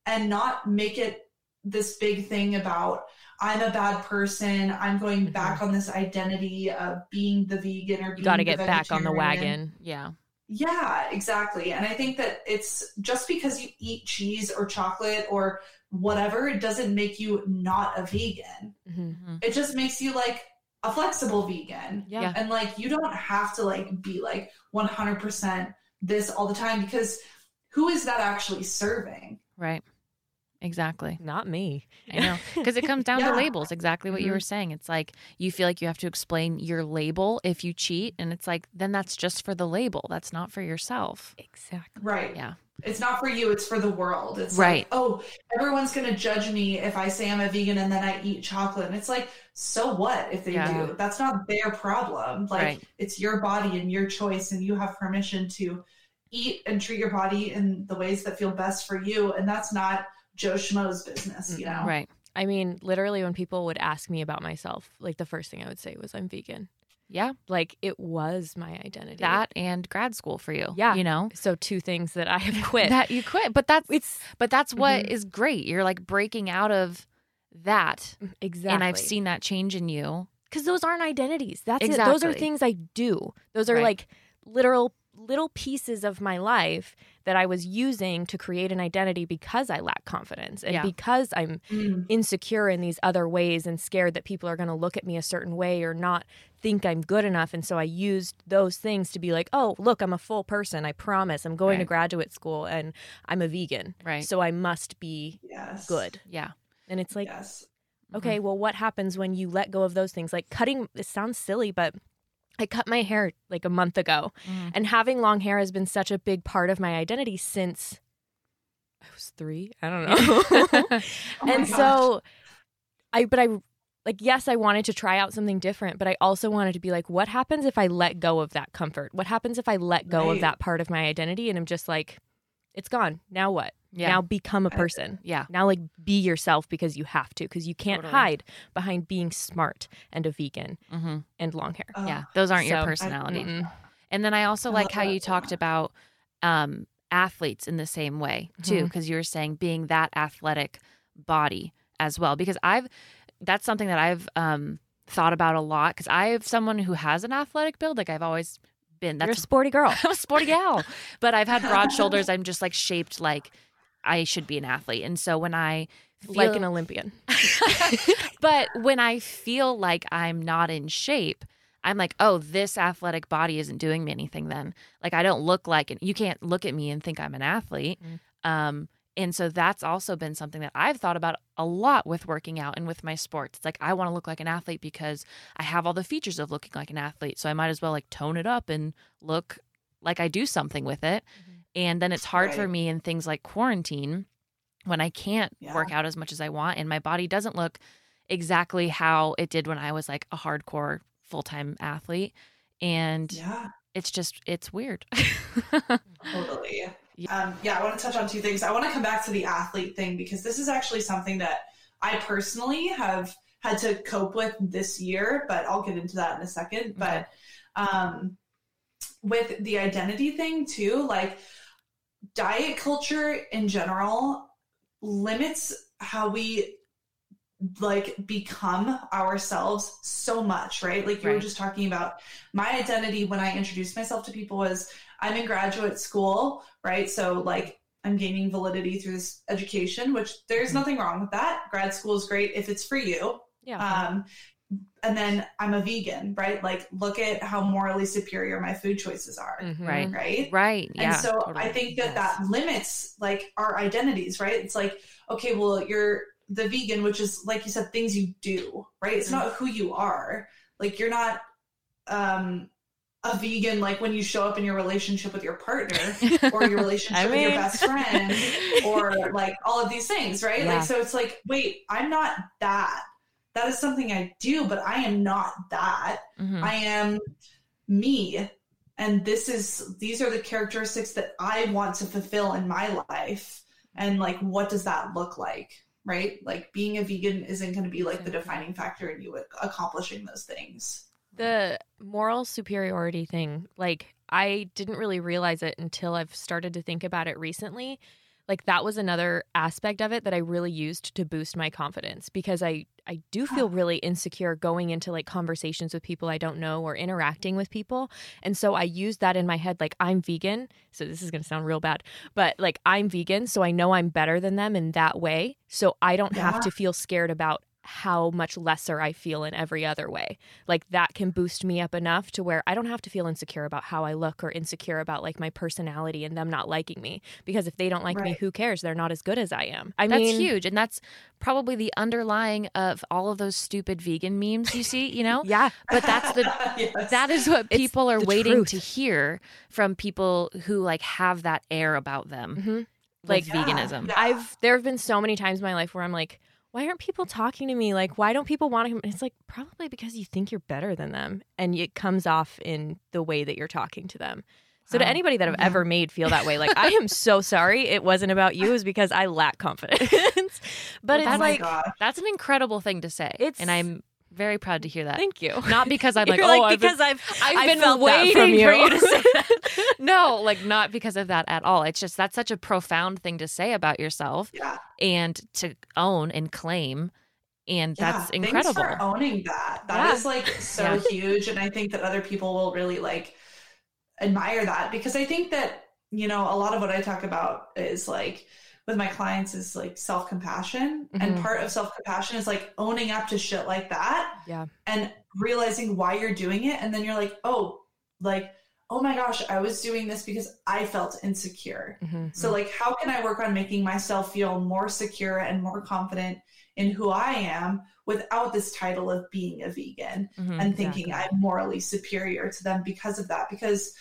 and not make it this big thing about I'm a bad person. I'm going mm-hmm. back on this identity of being the vegan or you got to get back on the wagon. Yeah. Yeah, exactly. And I think that it's just because you eat cheese or chocolate or whatever, it doesn't make you not a vegan. Mm-hmm. It just makes you like a flexible vegan. Yeah. And like you don't have to like be like 100% this all the time because who is that actually serving? Right. Exactly. Not me. I know. Because it comes down yeah. to labels, exactly what mm-hmm. you were saying. It's like you feel like you have to explain your label if you cheat. And it's like, then that's just for the label. That's not for yourself. Exactly. Right. Yeah. It's not for you, it's for the world. It's right. Like, oh, everyone's going to judge me if I say I'm a vegan and then I eat chocolate. And it's like, so what if they yeah. do? That's not their problem. Like, right. it's your body and your choice, and you have permission to eat and treat your body in the ways that feel best for you. And that's not Joe Schmo's business, you know? Right. I mean, literally, when people would ask me about myself, like the first thing I would say was, I'm vegan. Yeah. Like it was my identity. That and grad school for you. Yeah. You know? So two things that I have quit. that you quit. But that's it's but that's what mm-hmm. is great. You're like breaking out of that. Exactly. And I've seen that change in you. Because those aren't identities. That's exactly. it. Those are things I do. Those are right. like literal little pieces of my life that I was using to create an identity because I lack confidence and yeah. because I'm mm. insecure in these other ways and scared that people are going to look at me a certain way or not think I'm good enough. And so I used those things to be like, oh, look, I'm a full person. I promise. I'm going right. to graduate school and I'm a vegan. Right. So I must be yes. good. Yeah. And it's like, yes. okay, mm-hmm. well, what happens when you let go of those things? Like cutting, it sounds silly, but I cut my hair like a month ago. Mm. And having long hair has been such a big part of my identity since I was three. I don't know. oh and so I, but I, like, yes, I wanted to try out something different, but I also wanted to be like, what happens if I let go of that comfort? What happens if I let go right. of that part of my identity and I'm just like, it's gone. Now what? Yeah. Now become a person. Yeah. Now like be yourself because you have to because you can't totally. hide behind being smart and a vegan mm-hmm. and long hair. Uh, yeah, those aren't so, your personality. I, and then I also I like how you talked about um, athletes in the same way too because mm-hmm. you were saying being that athletic body as well because I've that's something that I've um, thought about a lot because I have someone who has an athletic build like I've always been that's You're a sporty girl. I'm a sporty gal. but I've had broad shoulders. I'm just like shaped like I should be an athlete. And so when I feel, like an Olympian. but when I feel like I'm not in shape, I'm like, oh, this athletic body isn't doing me anything then. Like I don't look like it. You can't look at me and think I'm an athlete. Mm. Um, and so that's also been something that I've thought about a lot with working out and with my sports. It's like I want to look like an athlete because I have all the features of looking like an athlete. So I might as well like tone it up and look like I do something with it. Mm-hmm. And then it's hard right. for me in things like quarantine when I can't yeah. work out as much as I want and my body doesn't look exactly how it did when I was like a hardcore full-time athlete. And yeah. it's just it's weird. totally. Yeah. Um, yeah, I want to touch on two things. I want to come back to the athlete thing because this is actually something that I personally have had to cope with this year, but I'll get into that in a second. But um, with the identity thing too, like diet culture in general limits how we like become ourselves so much, right? Like you Right. were just talking about my identity when I introduced myself to people was I'm in graduate school, right? So like I'm gaining validity through this education, which there's Mhm. nothing wrong with that. Grad school is great if it's for you. Yeah. Um, and then I'm a vegan, right? Like look at how morally superior my food choices are, Mhm. Right. right? Right. Yeah. and so totally. I think that Yes. that limits like our identities, right? It's like, okay, well, you're the vegan, which is like you said, things you do, right? It's not who you are. Like you're not um a vegan like when you show up in your relationship with your partner or your relationship I with your best friend or like all of these things, right? Yeah. Like so it's like, wait, I'm not that. That is something I do, but I am not that. Mhm. I am me. And this is these are the characteristics that I want to fulfill in my life. And like what does that look like? Right? Like being a vegan isn't going to be like the defining factor in you accomplishing those things. The moral superiority thing, like I didn't really realize it until I've started to think about it recently. Like that was another aspect of it that I really used to boost my confidence because I I do feel ah. really insecure going into like conversations with people I don't know or interacting with people. And so I used that in my head like I'm vegan. So this is going to sound real bad, but like I'm vegan, so I know I'm better than them in that way. So I don't Yeah. have to feel scared about how much lesser I feel in every other way. Like that can boost me up enough to where I don't have to feel insecure about how I look or insecure about like my personality and them not liking me because if they don't like me, who cares? They're not as good as I am. I mean that's mean, huge. And that's probably the underlying of all of those stupid vegan memes you see, you know? Yeah, But that's the Yes. that is what It's people are waiting truth. to hear from people who like have that air about them. Mhm. Like Yeah, veganism. yeah. I've there have been so many times in my life where I'm like, why aren't people talking to me? Like, why don't people want to? It's like probably because you think you're better than them, and it comes off in the way that you're talking to them. So to oh, anybody that I've Yeah. ever made feel that way, like I am so sorry. It wasn't about you. It was because I lack confidence. but Well, it's oh like, God. That's an incredible thing to say. It's- and I'm very proud to hear that. thank you. Not because I'm like, You're oh, like, I've been- because I've I've been felt that waiting from you. for you to say that. no, like not because of that at all. It's just that's such a profound thing to say about yourself Yeah. and to own and claim. And Yeah, that's Thanks incredible. for owning that. That Yeah. is like so Yeah. huge, and I think that other people will really like admire that because I think that you know a lot of what I talk about is like with my clients is like self compassion, and Mhm. part of self compassion is like owning up to shit like that, Yeah. and realizing why you're doing it, and then you're like, oh, like oh my gosh, I was doing this because I felt insecure. Mhm. So, like, how can I work on making myself feel more secure and more confident in who I am without this title of being a vegan Mhm. and thinking exactly. I'm morally superior to them because of that? Because,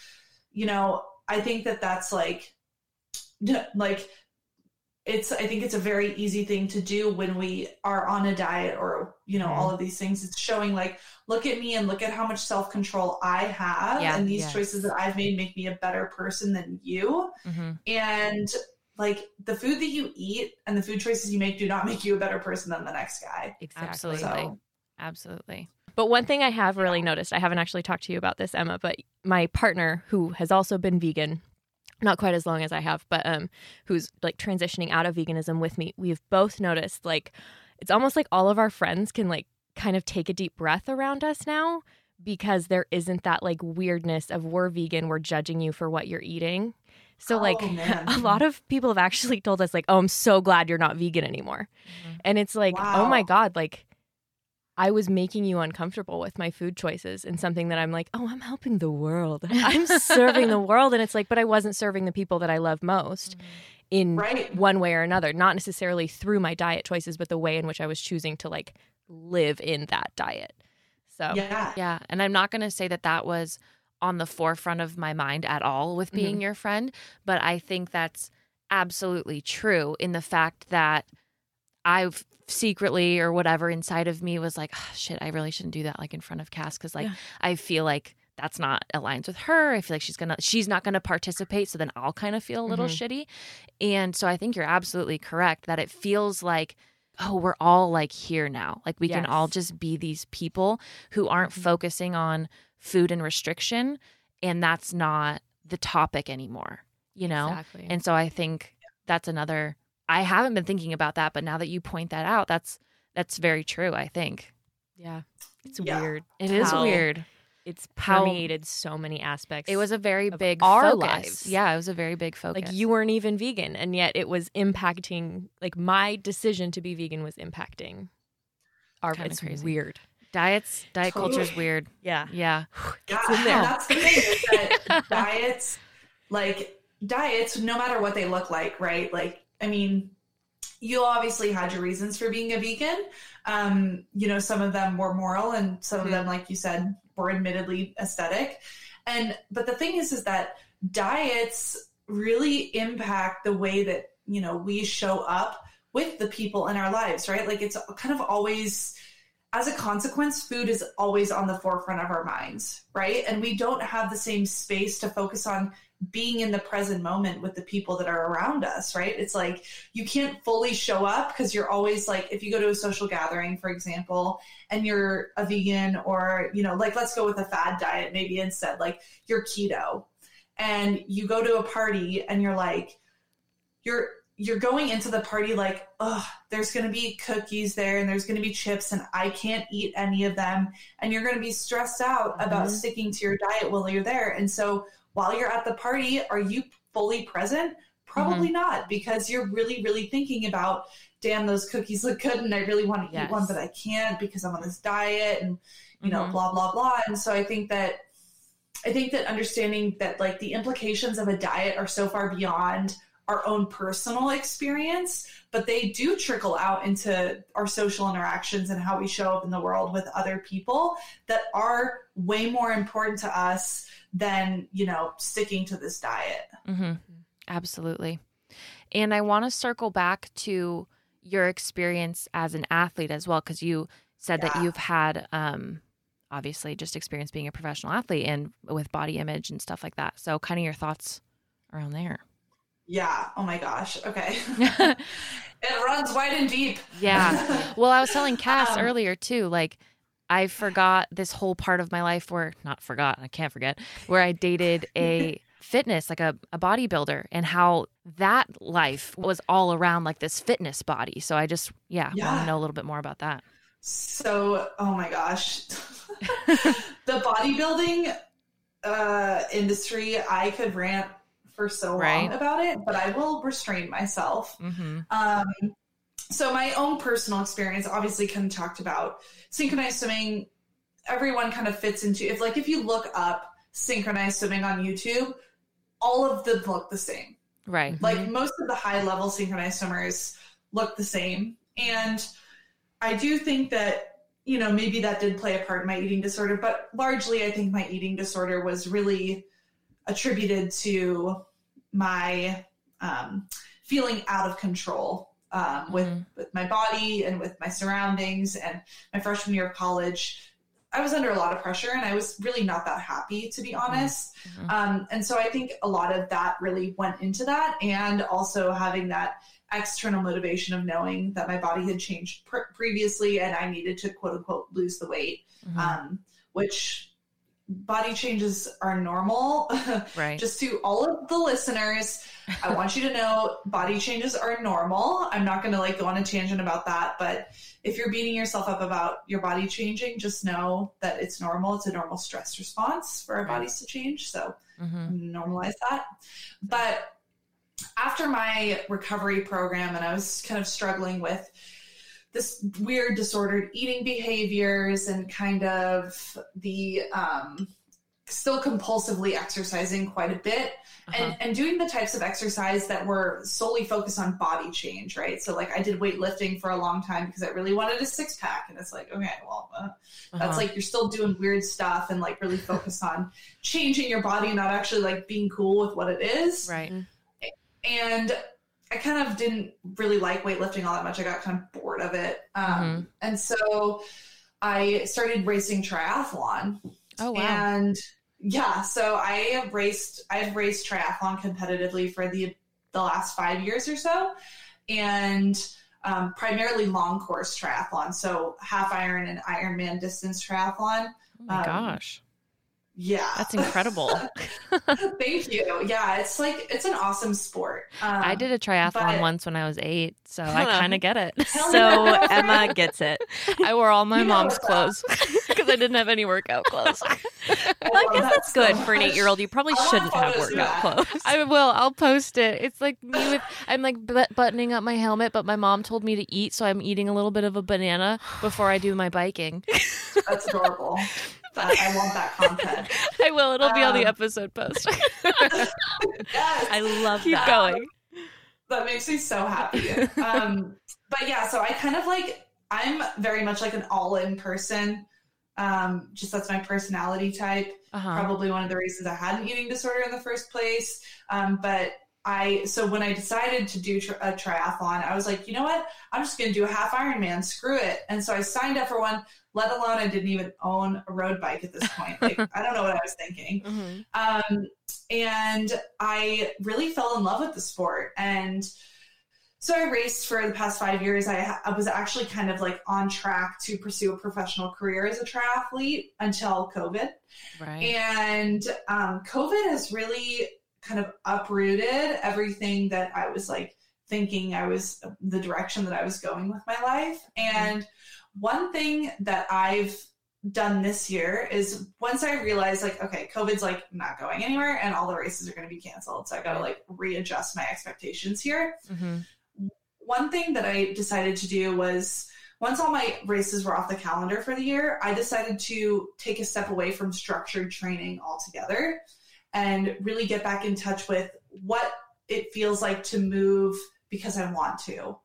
you know, I think that that's like, like, it's i think it's a very easy thing to do when we are on a diet or you know Mhm. all of these things it's showing like look at me and look at how much self-control i have Yeah, and these choices that i've made make me a better person than you Mhm. and like the food that you eat and the food choices you make do not make you a better person than the next guy. Exactly. Absolutely. So Absolutely. But one thing I have really noticed, I haven't actually talked to you about this, Emma, but my partner who has also been vegan, not quite as long as I have, but um who's like transitioning out of veganism with me, we've both noticed like it's almost like all of our friends can like kind of take a deep breath around us now because there isn't that like weirdness of we're vegan, we're judging you for what you're eating. So like Oh, man. a lot of people have actually told us like, "Oh, I'm so glad you're not vegan anymore." And it's like, "Oh my god, like I was making you uncomfortable with my food choices and something that I'm like, "Oh, I'm helping the world. I'm serving the world." And it's like, "But I wasn't serving the people that I love most in right. one way or another, not necessarily through my diet choices, but the way in which I was choosing to like live in that diet." So, Yeah. Yeah. And I'm not going to say that that was on the forefront of my mind at all with being Mm-hmm. your friend, but I think that's absolutely true in the fact that I've secretly or whatever inside of me was like, oh, shit, I really shouldn't do that like in front of Cass because like Yeah. I feel like that's not aligns with her. I feel like she's gonna she's not gonna participate, so then I'll kind of feel a little Mhm. shitty. And so I think you're absolutely correct that it feels like oh, we're all like here now. Like we can all just be these people who aren't Mhm. focusing on food and restriction and that's not the topic anymore, you know? exactly. And so I think that's another I haven't been thinking about that, but now that you point that out, that's that's very true, I think. Yeah. It's Yeah. weird. It is how weird. It's How- permeated so many aspects. It was a very big our focus. lives. Yeah, it was a very big focus. like you weren't even vegan and yet it was impacting like my decision to be vegan was impacting our Kinda it's crazy. weird. diets, diet culture is weird. Yeah. Yeah. Yeah, in there. that's the thing is that diets, like diets, no matter what they look like, right? Like, I mean, you obviously had your reasons for being a vegan. Um, you know, some of them were moral, and some of them, like you said, were admittedly aesthetic. And but the thing is, is that diets really impact the way that you know we show up with the people in our lives, right? Like it's kind of always as a consequence, food is always on the forefront of our minds, right? And we don't have the same space to focus on being in the present moment with the people that are around us, right? It's like you can't fully show up because you're always like, if you go to a social gathering, for example, and you're a vegan or, you know, like let's go with a fad diet, maybe instead, like you're keto and you go to a party and you're like, you're, you're going into the party like, oh, there's going to be cookies there and there's going to be chips and I can't eat any of them. And you're going to be stressed out about Mhm. sticking to your diet while you're there. And so while you're at the party, are you fully present? Probably not because you're really, really thinking about, damn, those cookies look good and I really want to Yes. eat one, but I can't because I'm on this diet and, you know, Mhm. blah, blah, blah. And so I think that I think that understanding that like the implications of a diet are so far beyond our own personal experience, but they do trickle out into our social interactions and how we show up in the world with other people that are way more important to us than, you know, sticking to this diet. hmm Absolutely. And I want to circle back to your experience as an athlete as well, because you said that you've had, um, obviously, just experience being a professional athlete and with body image and stuff like that. So, kind of your thoughts around there. Yeah. Oh my gosh. Okay. it runs wide and deep. Yeah. Well, I was telling Cass Um, earlier too, like I forgot this whole part of my life where not forgot, I can't forget, where I dated a fitness, like a, a bodybuilder, and how that life was all around like this fitness body. So I just yeah, want to know a little bit more about that. So, oh my gosh. the bodybuilding uh, industry, I could rant for so Right. long about it, but I will restrain myself. Mm-hmm. Um, so, my own personal experience, obviously, kind of talked about synchronized swimming. Everyone kind of fits into if, like, if you look up synchronized swimming on YouTube, all of them look the same. Right. Like most of the high level synchronized swimmers look the same. And I do think that, you know, maybe that did play a part in my eating disorder, but largely I think my eating disorder was really attributed to my um, feeling out of control um, with, Mhm. with my body and with my surroundings. And my freshman year of college, I was under a lot of pressure and I was really not that happy, to be honest. Mhm. Um, and so I think a lot of that really went into that, and also having that external motivation of knowing that my body had changed pr- previously and I needed to quote unquote lose the weight, Mhm. um, which body changes are normal. right. Just to all of the listeners, I want you to know body changes are normal. I'm not going to like go on a tangent about that, but if you're beating yourself up about your body changing, just know that it's normal. It's a normal stress response for our bodies to change. So Mhm. normalize that. But after my recovery program, and I was kind of struggling with this weird disordered eating behaviors and kind of the um, still compulsively exercising quite a bit Uh-huh. and, and doing the types of exercise that were solely focused on body change, right? So, like, I did weightlifting for a long time because I really wanted a six pack. And it's like, okay, well, uh, that's Uh-huh. like you're still doing weird stuff and like really focused on changing your body and not actually like being cool with what it is. right. And I kind of didn't really like weightlifting all that much. I got kind of bored of it. Um, Mm-hmm. And so I started racing triathlon. Oh wow. And yeah, so I have raced I've raced triathlon competitively for the the last five years or so. And um, primarily long course triathlon, so half iron and Ironman distance triathlon. oh my um, gosh. Yeah. That's incredible. Thank you. Yeah, it's like it's an awesome sport. Um, I did a triathlon but- once when I was eight, so I kind of get it. So. Emma gets it. I wore all my You mom's clothes because I didn't have any workout clothes. I Well, I guess that that's good so for an eight-year-old. You probably I shouldn't have workout clothes. I will. I'll post it. It's like me with I'm like but- buttoning up my helmet, but my mom told me to eat, so I'm eating a little bit of a banana before I do my biking. That's adorable. That, I want that content. I will. It'll be on the Um, episode post. Yes. I love Keep that. going. that makes me so happy. Um, but yeah, so I kind of like I'm very much like an all-in person. Um, just that's my personality type. Uh-huh. Probably one of the reasons I had an eating disorder in the first place. Um, but I so when I decided to do tri- a triathlon, I was like, you know what? I'm just going to do a half Ironman. Screw it. And so I signed up for one. Let alone I didn't even own a road bike at this point. Like I don't know what I was thinking. Mhm. Um, and I really fell in love with the sport. And so I raced for the past five years. I, I was actually kind of like on track to pursue a professional career as a triathlete until COVID. Right. And um, COVID has really kind of uprooted everything that I was like thinking I was the direction that I was going with my life. And one thing that I've done this year is once I realized like, okay, COVID's like not going anywhere and all the races are going to be canceled. So I got to like readjust my expectations here. Mhm. One thing that I decided to do was once all my races were off the calendar for the year, I decided to take a step away from structured training altogether and really get back in touch with what it feels like to move because I want to.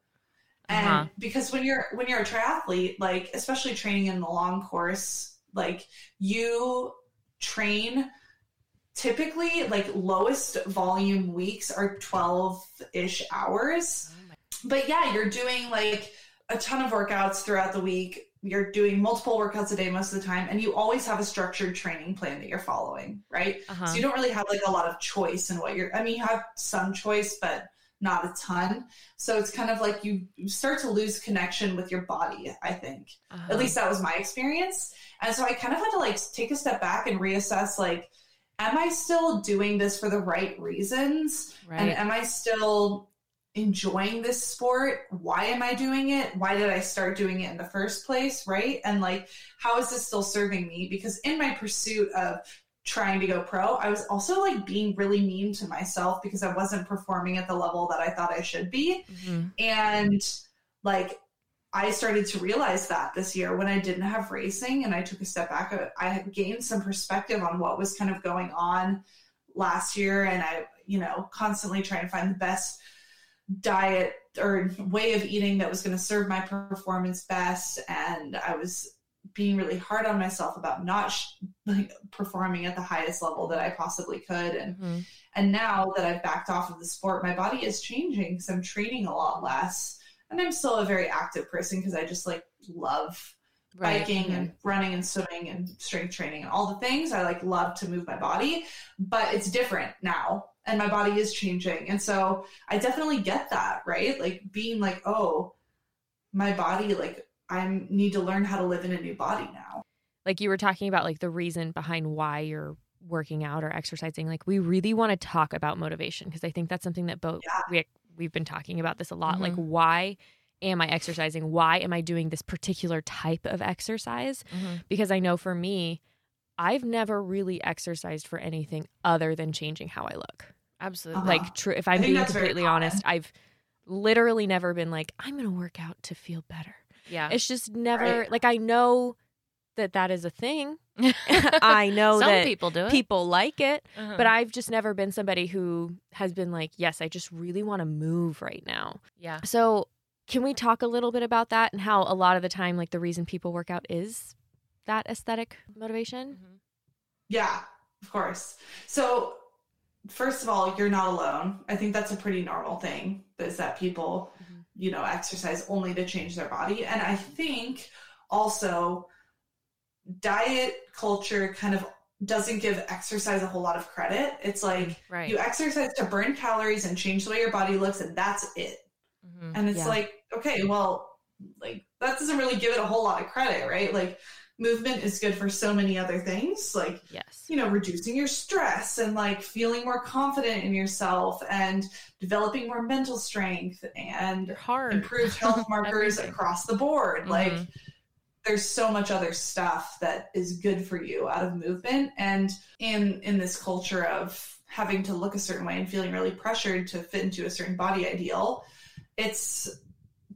And Uh-huh. because when you're when you're a triathlete, like especially training in the long course, like you train typically like lowest volume weeks are 12-ish hours but yeah, you're doing like a ton of workouts throughout the week. You're doing multiple workouts a day most of the time, and you always have a structured training plan that you're following, right? Uh-huh. So you don't really have like a lot of choice in what you're. I mean, you have some choice, but not a ton. So it's kind of like you start to lose connection with your body. I think Uh-huh. at least that was my experience, and so I kind of had to like take a step back and reassess, like, am I still doing this for the right reasons? And am I still enjoying this sport? Why am I doing it? Why did I start doing it in the first place? Right. And like, how is this still serving me? Because in my pursuit of trying to go pro, I was also like being really mean to myself because I wasn't performing at the level that I thought I should be. Mhm. And like, I started to realize that this year when I didn't have racing and I took a step back, I had gained some perspective on what was kind of going on last year. And I, you know, constantly trying to find the best diet or way of eating that was going to serve my performance best. And I was being really hard on myself about not sh- like performing at the highest level that I possibly could. And Mhm. and now that I've backed off of the sport, my body is changing because I'm training a lot less. And I'm still a very active person because I just like love Right. biking and running and swimming and strength training and all the things. I like love to move my body, but it's different now and my body is changing. And so I definitely get that, right? Like being like, oh, my body, like I need to learn how to live in a new body now. like you were talking about like the reason behind why you're working out or exercising like we really want to talk about motivation because i think that's something that both Yeah. we, we've been talking about this a lot like Mhm. why am i exercising why am i doing this particular type of exercise Mhm. because i know for me i've never really exercised for anything other than changing how i look Absolutely. Uh-huh. like true if i'm being completely honest i've literally never been like i'm gonna work out to feel better yeah. it's just never Right. like i know that that is a thing i know Some that people do it. people like it Uh-huh. but i've just never been somebody who has been like yes i just really want to move right now yeah. so can we talk a little bit about that and how a lot of the time like the reason people work out is that aesthetic motivation Mhm. Yeah, of course. So, first of all, you're not alone. I think that's a pretty normal thing is that people, Mhm. You know, exercise only to change their body. And I think also diet culture kind of doesn't give exercise a whole lot of credit. It's like Right. you exercise to burn calories and change the way your body looks, and that's it. Mhm. And it's Yeah. like, okay, well, like that doesn't really give it a whole lot of credit, right? Like movement is good for so many other things like Yes. you know reducing your stress and like feeling more confident in yourself and developing more mental strength and heart. improved health markers across the board like Mhm. there's so much other stuff that is good for you out of movement and in in this culture of having to look a certain way and feeling really pressured to fit into a certain body ideal it's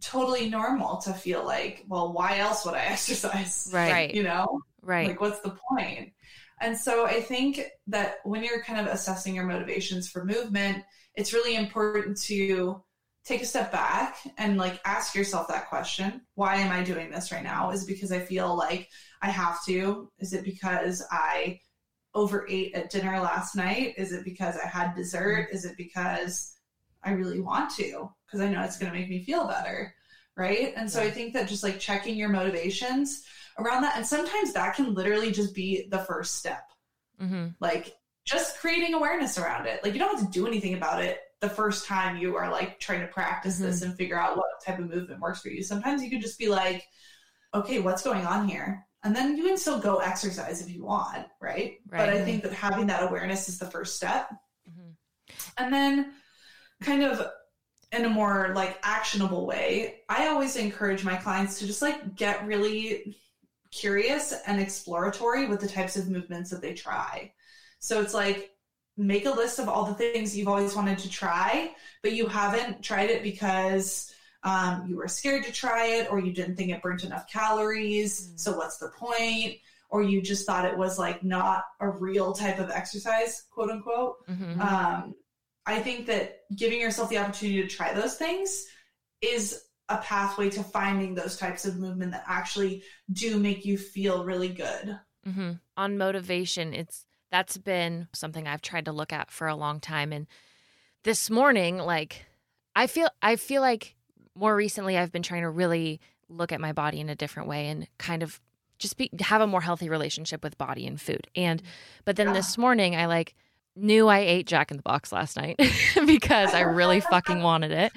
totally normal to feel like well why else would i exercise Right. Right. you know Right. like what's the point? point and so i think that when you're kind of assessing your motivations for movement it's really important to take a step back and like ask yourself that question why am i doing this right now is it because i feel like i have to is it because i overate at dinner last night is it because i had dessert mm-hmm. is it because i really want to because i know it's going to make me feel better right? And so i think that just like checking your motivations around that and sometimes that can literally just be the first step. Mm-hmm. like just creating awareness around it. Like you don't have to do anything about it the first time you are like trying to practice this and figure out what type of movement works for you. Sometimes you could just be like okay what's going on here? And then you can still go exercise if you want right, but i think that having that awareness is the first step. Mhm. and then kind of in a more like actionable way i always encourage my clients to just like get really curious and exploratory with the types of movements that they try so it's like make a list of all the things you've always wanted to try but you haven't tried it because um, you were scared to try it or you didn't think it burnt enough calories Mm. so what's the point or you just thought it was like not a real type of exercise quote unquote Mm-hmm. um, I think that giving yourself the opportunity to try those things is a pathway to finding those types of movement that actually do make you feel really good. Mm-hmm. On motivation, it's that's been something I've tried to look at for a long time. And this morning, like I feel I feel like more recently I've been trying to really look at my body in a different way and kind of just be have a more healthy relationship with body and food. And but then Yeah. this morning I like knew I ate Jack in the Box last night because I really fucking wanted it.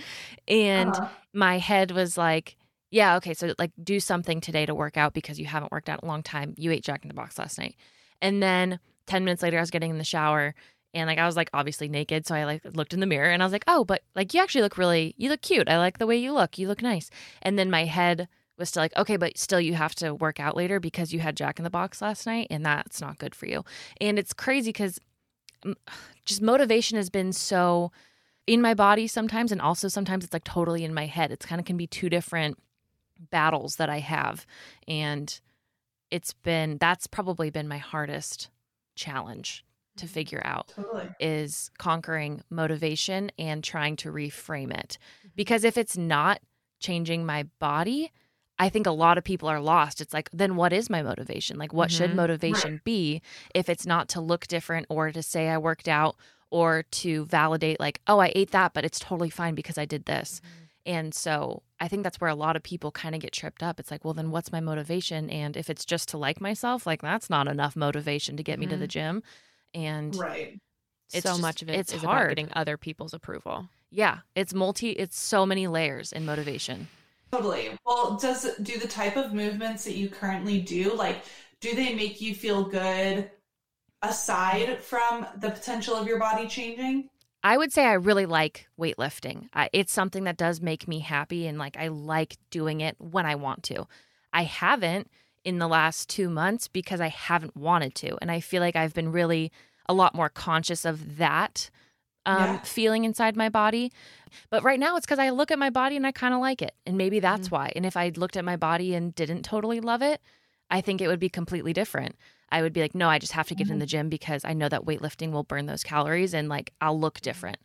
And Uh-huh. my head was like, yeah, okay, so like do something today to work out because you haven't worked out in a long time. You ate Jack in the Box last night. And then 10 minutes later, I was getting in the shower and like I was like obviously naked. So I like looked in the mirror and I was like, oh, but like you actually look really, you look cute. I like the way you look. You look nice. And then my head was still like, okay, but still you have to work out later because you had Jack in the Box last night and that's not good for you. And it's crazy because just motivation has been so in my body sometimes and also sometimes it's like totally in my head. It's kind of can be two different battles that i have and it's been that's probably been my hardest challenge to mm-hmm. figure out Totally. is conquering motivation and trying to reframe it. Mm-hmm. Because if it's not changing my body i think a lot of people are lost. It's like then what is my motivation? Like what should Mhm. motivation be if it's not to look different or to say i worked out or to validate like oh i ate that but it's totally fine because i did this. And so i think that's where a lot of people kind of get tripped up. It's like well then what's my motivation? And if it's just to like myself like that's not enough motivation to get me to the gym. And Right. It's so just- much of it it's is hard. about getting other people's approval. yeah. It's multi it's so many layers in motivation Totally. Well, does do the type of movements that you currently do like do they make you feel good aside from the potential of your body changing? I would say I really like weightlifting. I, it's something that does make me happy and like I like doing it when I want to. I haven't in the last 2 months because I haven't wanted to and I feel like I've been really a lot more conscious of that um, Yeah. feeling inside my body. But right now it's cuz I look at my body and I kind of like it. And maybe that's why. And if I looked at my body and didn't totally love it, I think it would be completely different. I would be like, no, I just have to get in the gym because I know that weightlifting will burn those calories and like I'll look different.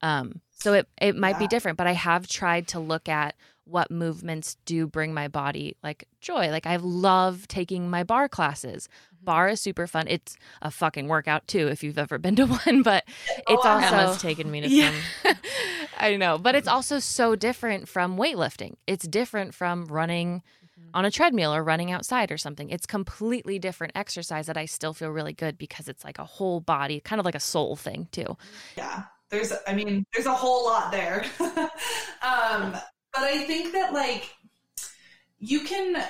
Um, so it it might be different, but I have tried to look at what movements do bring my body like joy. Like I love taking my barre classes. Mm-hmm. Barre is super fun. It's a fucking workout too if you've ever been to one, but oh, it's Oh, also Emma's taken me to Yeah. some. I know, but it's mm-hmm. also so different from weightlifting. It's different from running mm-hmm. on a treadmill or running outside or something. It's completely different exercise that I still feel really good because it's like a whole body, kind of like a soul thing too. Yeah. There's I mean, there's a whole lot there. um, but I think that like you can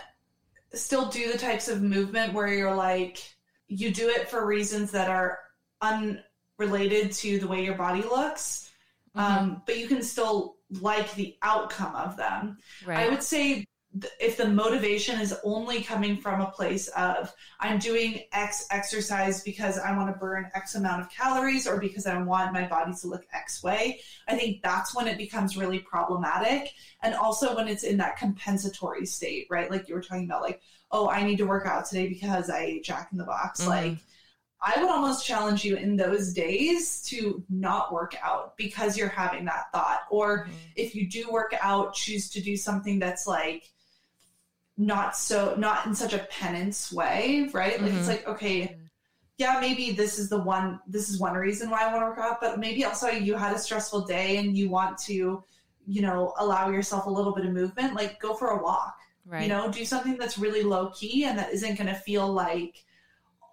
still do the types of movement where you're like you do it for reasons that are unrelated to the way your body looks mm-hmm. um, but you can still like the outcome of them right. i would say if the motivation is only coming from a place of I'm doing X exercise because I want to burn X amount of calories or because I want my body to look X way, I think that's when it becomes really problematic. And also when it's in that compensatory state, right? Like you were talking about, like, oh, I need to work out today because I ate Jack in the Box. Mm-hmm. Like, I would almost challenge you in those days to not work out because you're having that thought. Or mm-hmm. if you do work out, choose to do something that's like, not so not in such a penance way, right? Like mm-hmm. it's like okay, yeah, maybe this is the one this is one reason why I want to work out, but maybe also you had a stressful day and you want to, you know, allow yourself a little bit of movement, like go for a walk. Right. You know, do something that's really low key and that isn't going to feel like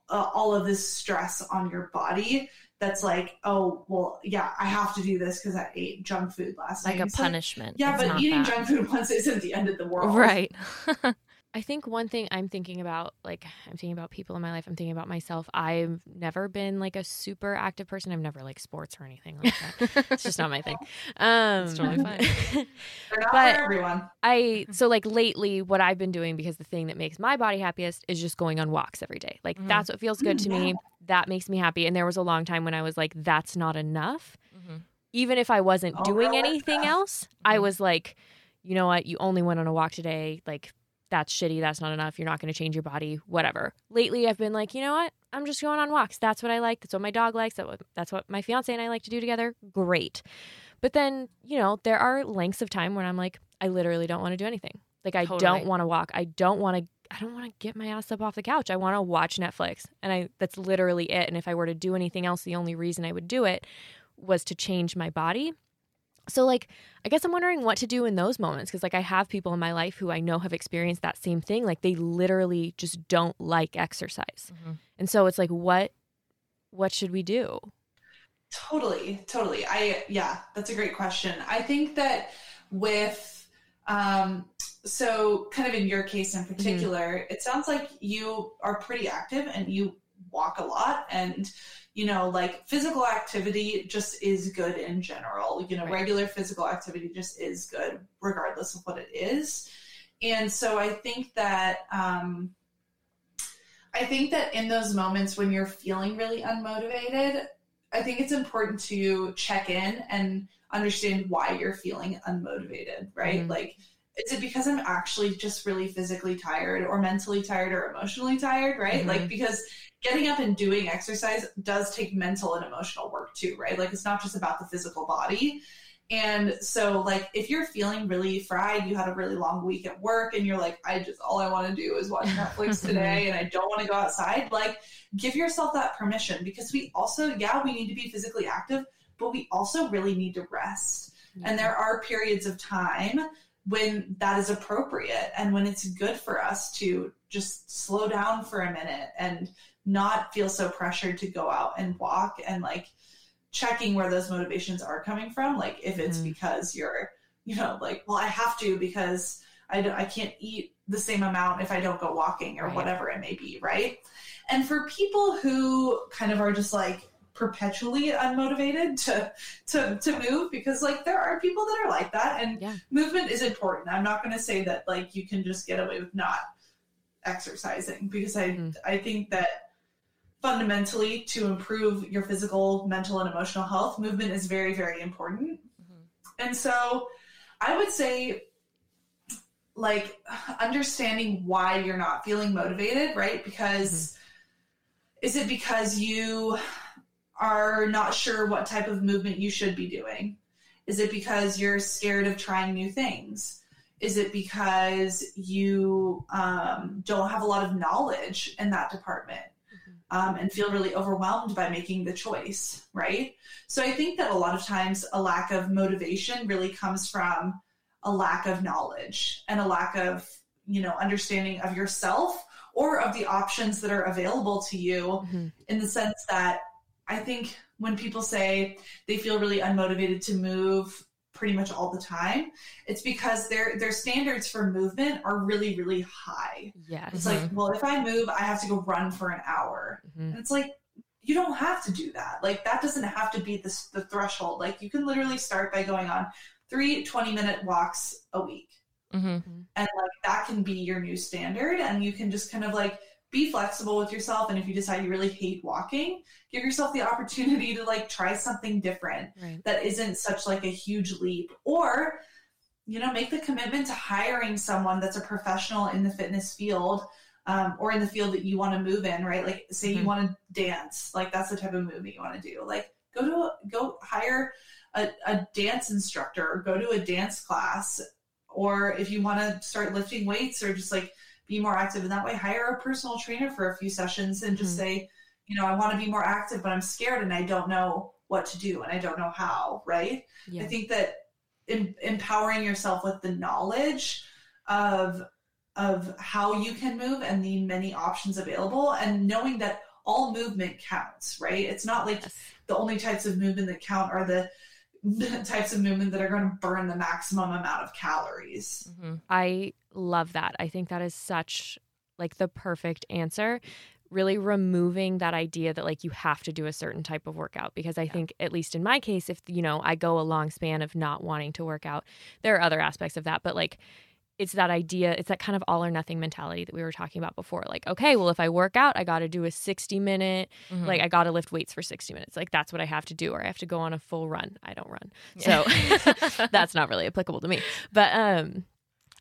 uh, all of this stress on your body that's like, oh, well, yeah, I have to do this because I ate junk food last like night. Like a punishment. yeah, but eating bad. junk food once isn't the end of the world. Right. I think one thing I'm thinking about, like, I'm thinking about people in my life. I'm thinking about myself. I've never been like a super active person. I've never like sports or anything like that. it's just not my thing. Um, it's totally fine. But everyone. I so like lately, what I've been doing because the thing that makes my body happiest is just going on walks every day. Like mm-hmm. that's what feels good to me. That makes me happy. And there was a long time when I was like, that's not enough. Mm-hmm. Even if I wasn't oh, doing anything else, mm-hmm. I was like, you know what? You only went on a walk today. Like that's shitty. That's not enough. You're not going to change your body, whatever. Lately, I've been like, you know what? I'm just going on walks. That's what I like. That's what my dog likes. That's what my fiance and I like to do together. Great. But then, you know, there are lengths of time when I'm like, I literally don't want to do anything. Like, I totally. don't want to walk. I don't want to. I don't want to get my ass up off the couch. I want to watch Netflix. And I that's literally it. And if I were to do anything else, the only reason I would do it was to change my body so like i guess i'm wondering what to do in those moments because like i have people in my life who i know have experienced that same thing like they literally just don't like exercise mm-hmm. and so it's like what what should we do totally totally i yeah that's a great question i think that with um so kind of in your case in mm-hmm. particular mm-hmm. it sounds like you are pretty active and you walk a lot and you know, like physical activity just is good in general. You know, right. regular physical activity just is good regardless of what it is. And so I think that um, I think that in those moments when you're feeling really unmotivated, I think it's important to check in and understand why you're feeling unmotivated, right? Mm-hmm. Like is it because I'm actually just really physically tired or mentally tired or emotionally tired, right? Mm-hmm. Like because getting up and doing exercise does take mental and emotional work too, right? Like it's not just about the physical body. And so like if you're feeling really fried, you had a really long week at work and you're like, I just all I want to do is watch Netflix today and I don't want to go outside, like give yourself that permission because we also, yeah, we need to be physically active, but we also really need to rest. And there are periods of time when that is appropriate and when it's good for us to just slow down for a minute and not feel so pressured to go out and walk and like checking where those motivations are coming from like if it's mm. because you're you know like well i have to because I, don't, I can't eat the same amount if i don't go walking or right. whatever it may be right and for people who kind of are just like perpetually unmotivated to to to move because like there are people that are like that and yeah. movement is important. I'm not going to say that like you can just get away with not exercising because I mm. I think that fundamentally to improve your physical, mental and emotional health, movement is very very important. Mm-hmm. And so I would say like understanding why you're not feeling motivated, right? Because mm-hmm. is it because you are not sure what type of movement you should be doing? Is it because you're scared of trying new things? Is it because you um, don't have a lot of knowledge in that department. Um, and feel really overwhelmed by making the choice, right? So I think that a lot of times a lack of motivation really comes from a lack of knowledge and a lack of, you know, understanding of yourself or of the options that are available to you mm-hmm. in the sense that I think when people say they feel really unmotivated to move, pretty much all the time, it's because their their standards for movement are really really high. yeah It's like, well, if I move, I have to go run for an hour. Mhm. And it's like, you don't have to do that. Like, that doesn't have to be the, the threshold. Like, you can literally start by going on three 20 minute walks a week. hmm And like, that can be your new standard. And you can just kind of like be flexible with yourself. And if you decide you really hate walking, give yourself the opportunity to like try something different Right. that isn't such like a huge leap. Or, you know, make the commitment to hiring someone that's a professional in the fitness field um, or in the field that you want to move in, right? Like, say Mhm. you want to dance, like that's the type of movement you want to do. Like, go to a, go hire a, a dance instructor or go to a dance class, or if you want to start lifting weights or just like be more active in that way, hire a personal trainer for a few sessions and just Mhm. say, you know, I want to be more active, but I'm scared and I don't know what to do and I don't know how, right? Yeah. I think that em- empowering yourself with the knowledge of of how you can move and the many options available and knowing that all movement counts, right? It's not like Yes. the only types of movement that count are the types of movement that are going to burn the maximum amount of calories. hmm I love that. I think that is such like the perfect answer. Really removing that idea that like you have to do a certain type of workout because I think at least in my case if you know I go a long span of not wanting to work out there are other aspects of that but like it's that idea it's that kind of all or nothing mentality that we were talking about before. Like okay well if I work out I got to do a 60 minute Mm-hmm. like I got to lift weights for 60 minutes. Like that's what I have to do or I have to go on a full run. I don't run. Yeah. so that's not really applicable to me. But um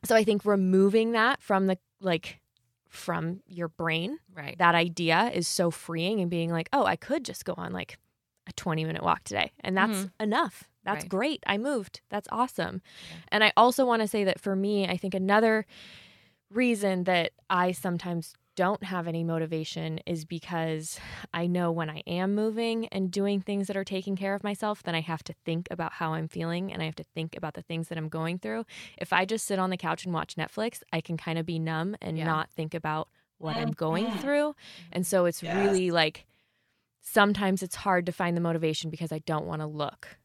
so I think removing that from the like from your brain right. that idea is so freeing and being like oh I could just go on like a 20 minute walk today and that's enough that's Right. great I moved that's awesome Yeah. and I also want to say that for me I think another reason that I sometimes don't have any motivation is because I know when I am moving and doing things that are taking care of myself, then I have to think about how I'm feeling and I have to think about the things that I'm going through. If I just sit on the couch and watch Netflix, I can kind of be numb and Yeah. not think about what I'm going Mhm. through. And so it's Yes. really like sometimes it's hard to find the motivation because I don't want to look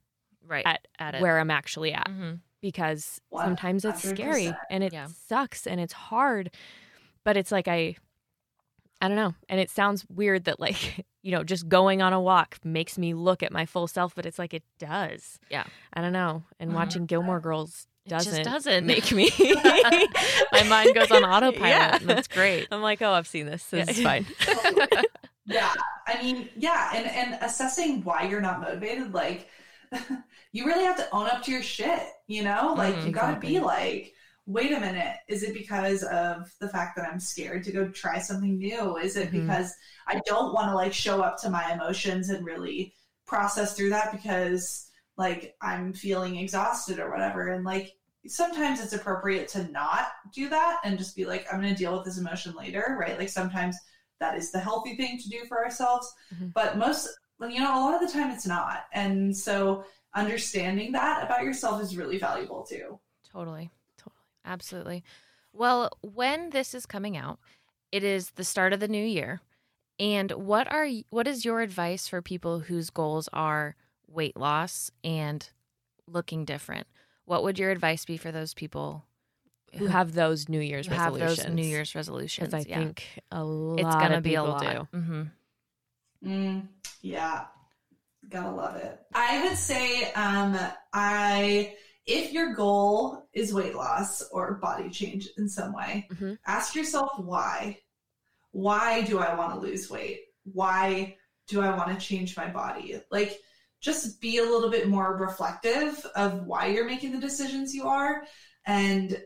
right. at, at it. where I'm actually at hmm because sometimes it's scary 100%. and it Yeah. sucks and it's hard but it's like i i don't know and it sounds weird that like you know just going on a walk makes me look at my full self but it's like it does Yeah. i don't know and Mhm. watching gilmore girls It just doesn't doesn't. make me my mind goes on autopilot Yeah. and it's great i'm like oh i've seen this this Yeah. is fine yeah i mean yeah and and assessing why you're not motivated like you really have to own up to your shit you know like Mhm, you gotta exactly. be like wait a minute is it because of the fact that i'm scared to go try something new is it Mhm. because i don't want to like show up to my emotions and really process through that because like i'm feeling exhausted or whatever and like sometimes it's appropriate to not do that and just be like i'm going to deal with this emotion later right like sometimes that is the healthy thing to do for ourselves Mhm. but most you know a lot of the time it's not and so understanding that about yourself is really valuable too Totally. Totally. Absolutely. Well, when this is coming out, it is the start of the new year. And what are what is your advice for people whose goals are weight loss and looking different? What would your advice be for those people who have those new year's who have resolutions those New Year's resolutions? because i Yeah. think a lot it's gonna of be a people lot. do hmm Mm, yeah, gotta love it. I would say, um, I if your goal is weight loss or body change in some way, Mhm. ask yourself why. Why do I want to lose weight? Why do I want to change my body? Like, just be a little bit more reflective of why you're making the decisions you are, and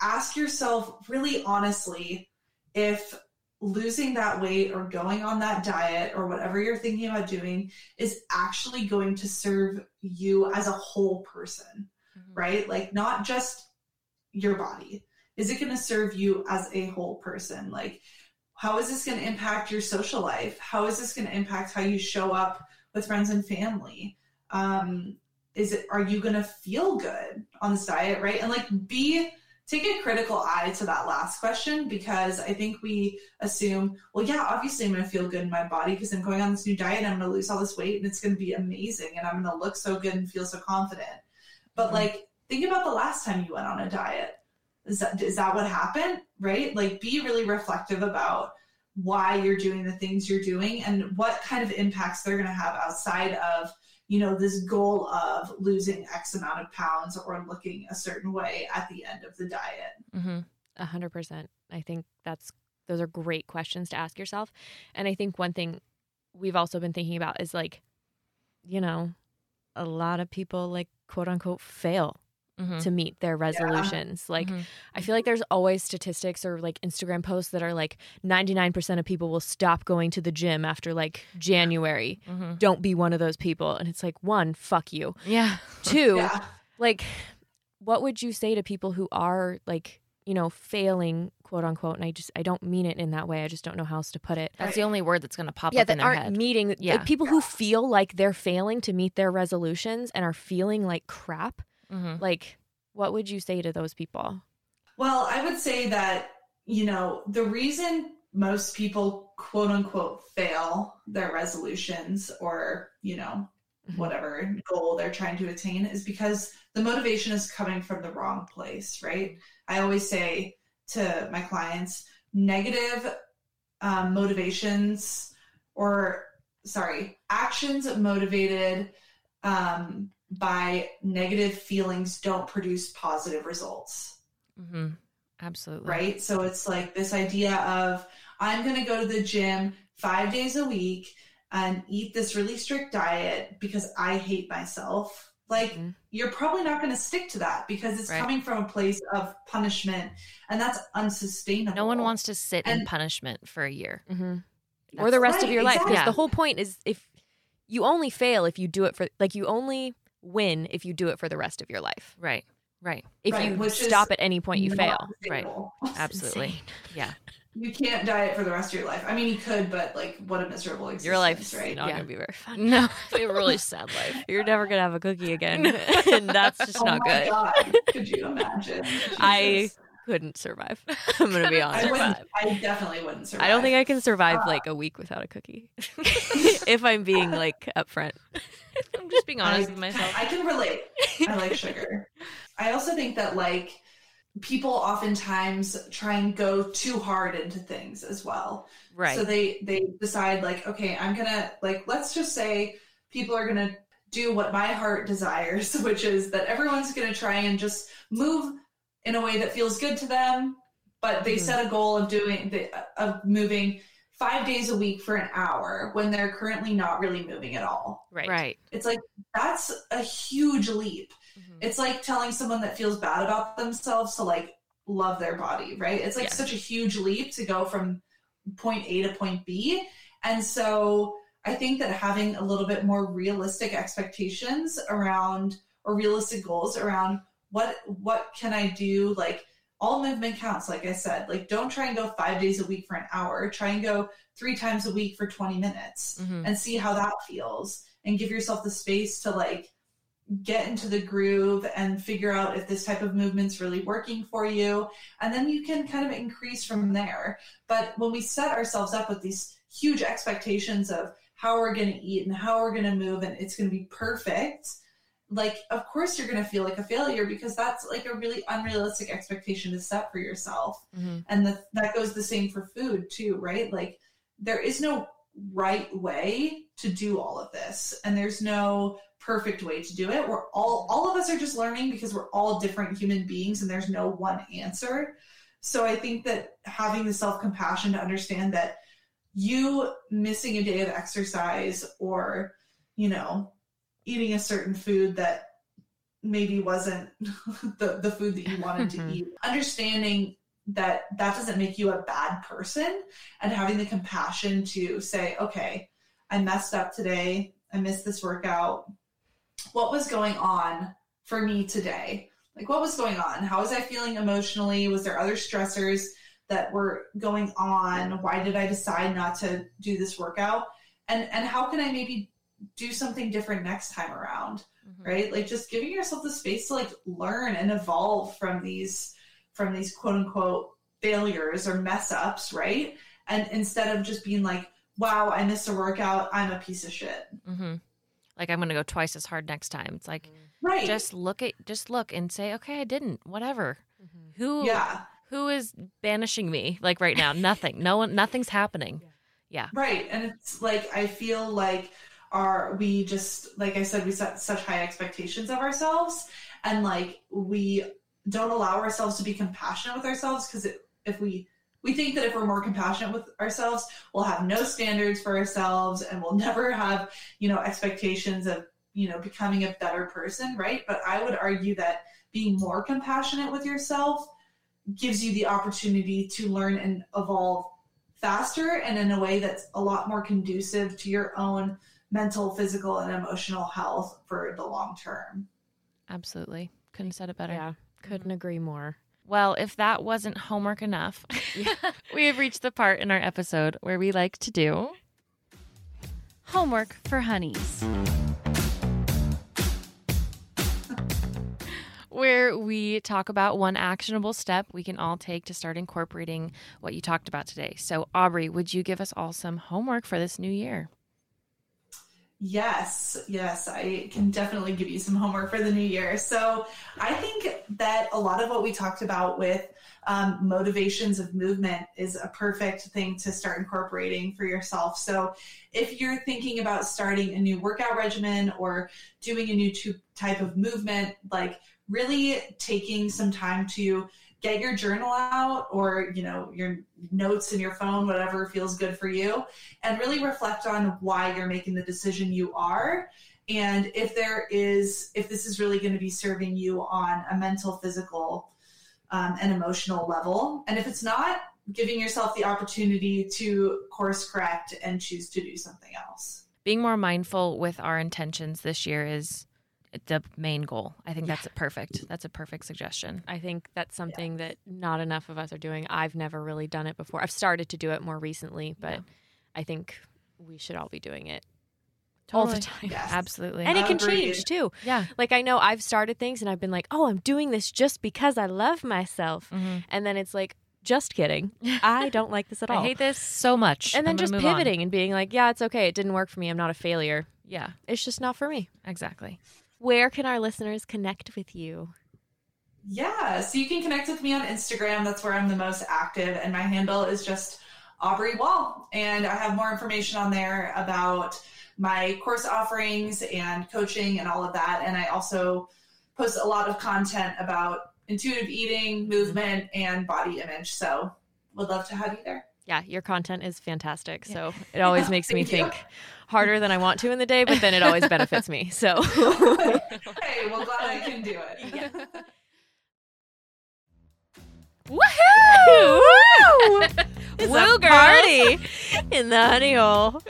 ask yourself really honestly if losing that weight or going on that diet or whatever you're thinking about doing is actually going to serve you as a whole person, right? Like, not just your body. Is it going to serve you as a whole person? Like, how is this going to impact your social life? How is this going to impact how you show up with friends and family? Um, is it, are you going to feel good on this diet, right? And like, be, take a critical eye to that last question because I think we assume, well, yeah, obviously I'm going to feel good in my body because I'm going on this new diet. I'm going to lose all this weight and it's going to be amazing and I'm going to look so good and feel so confident. But Mhm. like, think about the last time you went on a diet. Is that is that what happened? Right? Like, be really reflective about why you're doing the things you're doing and what kind of impacts they're going to have outside of you know this goal of losing x amount of pounds or looking a certain way at the end of the diet Mm-hmm. A hundred percent. I think that's those are great questions to ask yourself. And I think one thing we've also been thinking about is like, you know, a lot of people like quote unquote fail Mm-hmm. to meet their resolutions. Like Mhm. I feel like there's always statistics or like Instagram posts that are like 99% of people will stop going to the gym after like January. Mm-hmm. Don't be one of those people. And it's like, one, fuck you. Yeah. Two, yeah like what would you say to people who are like you know failing quote unquote and i just i don't mean it in that way i just don't know how else to put it That's the only word that's going to pop yeah up in that their aren't head. meeting like, Yeah. people who feel like they're failing to meet their resolutions and are feeling like crap mm-hmm. like what would you say to those people Well, I would say that, you know, the reason most people quote unquote fail their resolutions or, you know, Mhm. whatever goal they're trying to attain is because the motivation is coming from the wrong place, right? I always say to my clients, negative um, motivations or, sorry, actions motivated um, by negative feelings don't produce positive results Mm-hmm. Absolutely. right? So it's like this idea of I'm going to go to the gym five days a week and eat this really strict diet because I hate myself. Like, Mhm. you're probably not going to stick to that because it's Right. coming from a place of punishment and that's unsustainable. No one wants to sit in punishment for a year. or the rest of your life because exactly. the whole point is if you only fail if you do it for like you only win if you do it for the rest of your life Right. Right. if Right, you which stop at any point you not fail Right. Absolutely. Yeah. You can't diet for the rest of your life. I mean, you could, but like, what a miserable existence, your life's right? not Yeah. gonna be very fun No. a really sad life. You're never gonna have a cookie again, and that's just oh not my good. God. Could you imagine? I Jesus. Couldn't survive. I'm gonna be I honest. wouldn't. I definitely wouldn't survive. I don't think I can survive Uh, like a week without a cookie. if I'm being like upfront. I'm just being honest I, with myself. I can relate. I like sugar. I also think that like people oftentimes try and go too hard into things as well. Right. So they they decide like, okay, I'm gonna like let's just say people are gonna do what my heart desires, which is that everyone's gonna try and just move in a way that feels good to them, but they Mhm. set a goal of doing the of moving five days a week for an hour when they're currently not really moving at all. right. right. It's like that's a huge leap. Mhm. It's like telling someone that feels bad about themselves to like love their body, right? It's like Yes. such a huge leap to go from point A to point B. And so I think that having a little bit more realistic expectations around or realistic goals around what what can I do like all movement counts like I said. Like don't try and go 5 days a week for an hour. Try and go 3 times a week for 20 minutes Mhm. and see how that feels and give yourself the space to like get into the groove and figure out if this type of movement's really working for you and then you can kind of increase from there but when we set ourselves up with these huge expectations of how we're going to eat and how we're going to move and it's going to be perfect like of course you're going to feel like a failure because that's like a really unrealistic expectation to set for yourself. Mhm. and the, that goes the same for food too right? Like there is no right way to do all of this and there's no perfect way to do it. We're all all of us are just learning because we're all different human beings and there's no one answer. So i think that having the self-compassion to understand that you missing a day of exercise or you know eating a certain food that maybe wasn't the, the food that you wanted to Mhm. eat. Understanding that that doesn't make you a bad person and having the compassion to say okay i messed up today. I missed this workout. What was going on for me today? Like what was going on? How was i feeling emotionally? Was there other stressors that were going on? Why did i decide not to do this workout? And and how can i maybe do something different next time around Mhm. right like just giving yourself the space to like learn and evolve from these from these quote unquote failures or mess ups right and instead of just being like wow i missed a workout i'm a piece of shit mm-hmm. like I'm going to go twice as hard next time. It's like Right. just look at just look and say, "Okay, I didn't. Whatever." Mm-hmm. Who yeah. who is banishing me like right now? Nothing. No one nothing's happening. Yeah. Right. And it's like I feel like our we just like I said, we set such high expectations of ourselves and like we don't allow ourselves to be compassionate with ourselves because if we we think that if we're more compassionate with ourselves, we'll have no standards for ourselves and we'll never have, you know, expectations of, you know, becoming a better person, right? But I would argue that being more compassionate with yourself gives you the opportunity to learn and evolve faster and in a way that's a lot more conducive to your own mental, physical, and emotional health for the long term. Absolutely. Couldn't have said it better. Yeah, couldn't agree more. Well, if that wasn't homework enough, we have reached the part in our episode where we like to do homework for honeys. Where we talk about one actionable step we can all take to start incorporating what you talked about today. So, Aubrey, would you give us all some homework for this new year? Yes, yes, I can definitely give you some homework for the new year. So, I think that a lot of what we talked about with um, motivations of movement is a perfect thing to start incorporating for yourself. So, if you're thinking about starting a new workout regimen or doing a new type of movement, like really taking some time to get your journal out or you know your notes in your phone whatever feels good for you and really reflect on why you're making the decision you are. And if there is if this is really going to be serving you on a mental physical um, and emotional level. And if it's not giving yourself the opportunity to course correct and choose to do something else. Being more mindful with our intentions this year is the main goal. I think that's a perfect. That's a perfect suggestion. I think that's something that not enough of us are doing. I've never really done it before. I've started to do it more recently, but Yeah. I think we should all be doing it all the time. Yes. Absolutely. And it can Agreed. change too. yeah. Like I know I've started things and I've been like, "Oh, I'm doing this just because I love myself." Mhm. And then it's like, "Just kidding. I don't like this at all." I hate this so much. and then just move on. pivoting and being like, "Yeah, it's okay. It didn't work for me. I'm not a failure. Yeah, It's just not for me." exactly. Where can our listeners connect with you? Yeah, so you can connect with me on Instagram. That's where I'm the most active, and my handle is just Aubrey Wall. And I have more information on there about my course offerings and coaching and all of that. And I also post a lot of content about intuitive eating, movement, and body image. So would love to have you there. Yeah, your content is fantastic. Yeah. So it always makes me think harder than I want to in the day, but then it always benefits me. So hey, well, glad I can do it. Woohoo! It's Woo, a girls. party in the honey hole.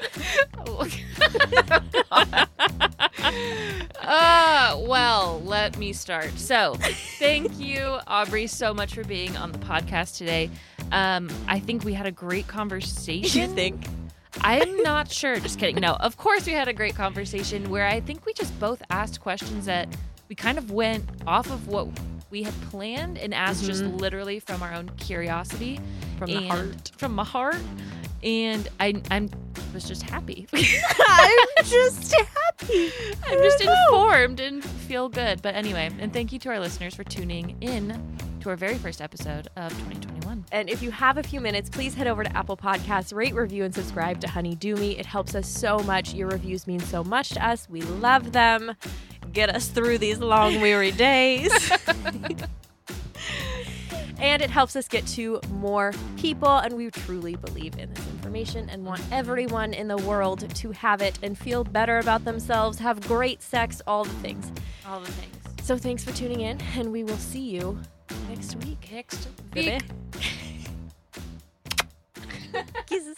uh, well, let me start. So, thank you, Aubrey, so much for being on the podcast today. Um, I think we had a great conversation. You think? I'm not sure. Just kidding. No, of course we had a great conversation where I think we just both asked questions that we kind of went off of what we had planned and asked just Mhm. literally from our own curiosity From the heart. From my heart. And I I'm was just happy. I'm just happy. I'm just informed and feel good. But anyway, and thank you to our listeners for tuning in to our very first episode of 2021. And if you have a few minutes, please head over to Apple Podcasts, rate, review, and subscribe to Honey Do Me. It helps us so much. Your reviews mean so much to us. We love them. Get us through these long, weary days. and it helps us get to more people. And we truly believe in this information and want everyone in the world to have it and feel better about themselves, have great sex, all the things. All the things. So thanks for tuning in, and we will see you Next week. Next week. Eh? Kisses.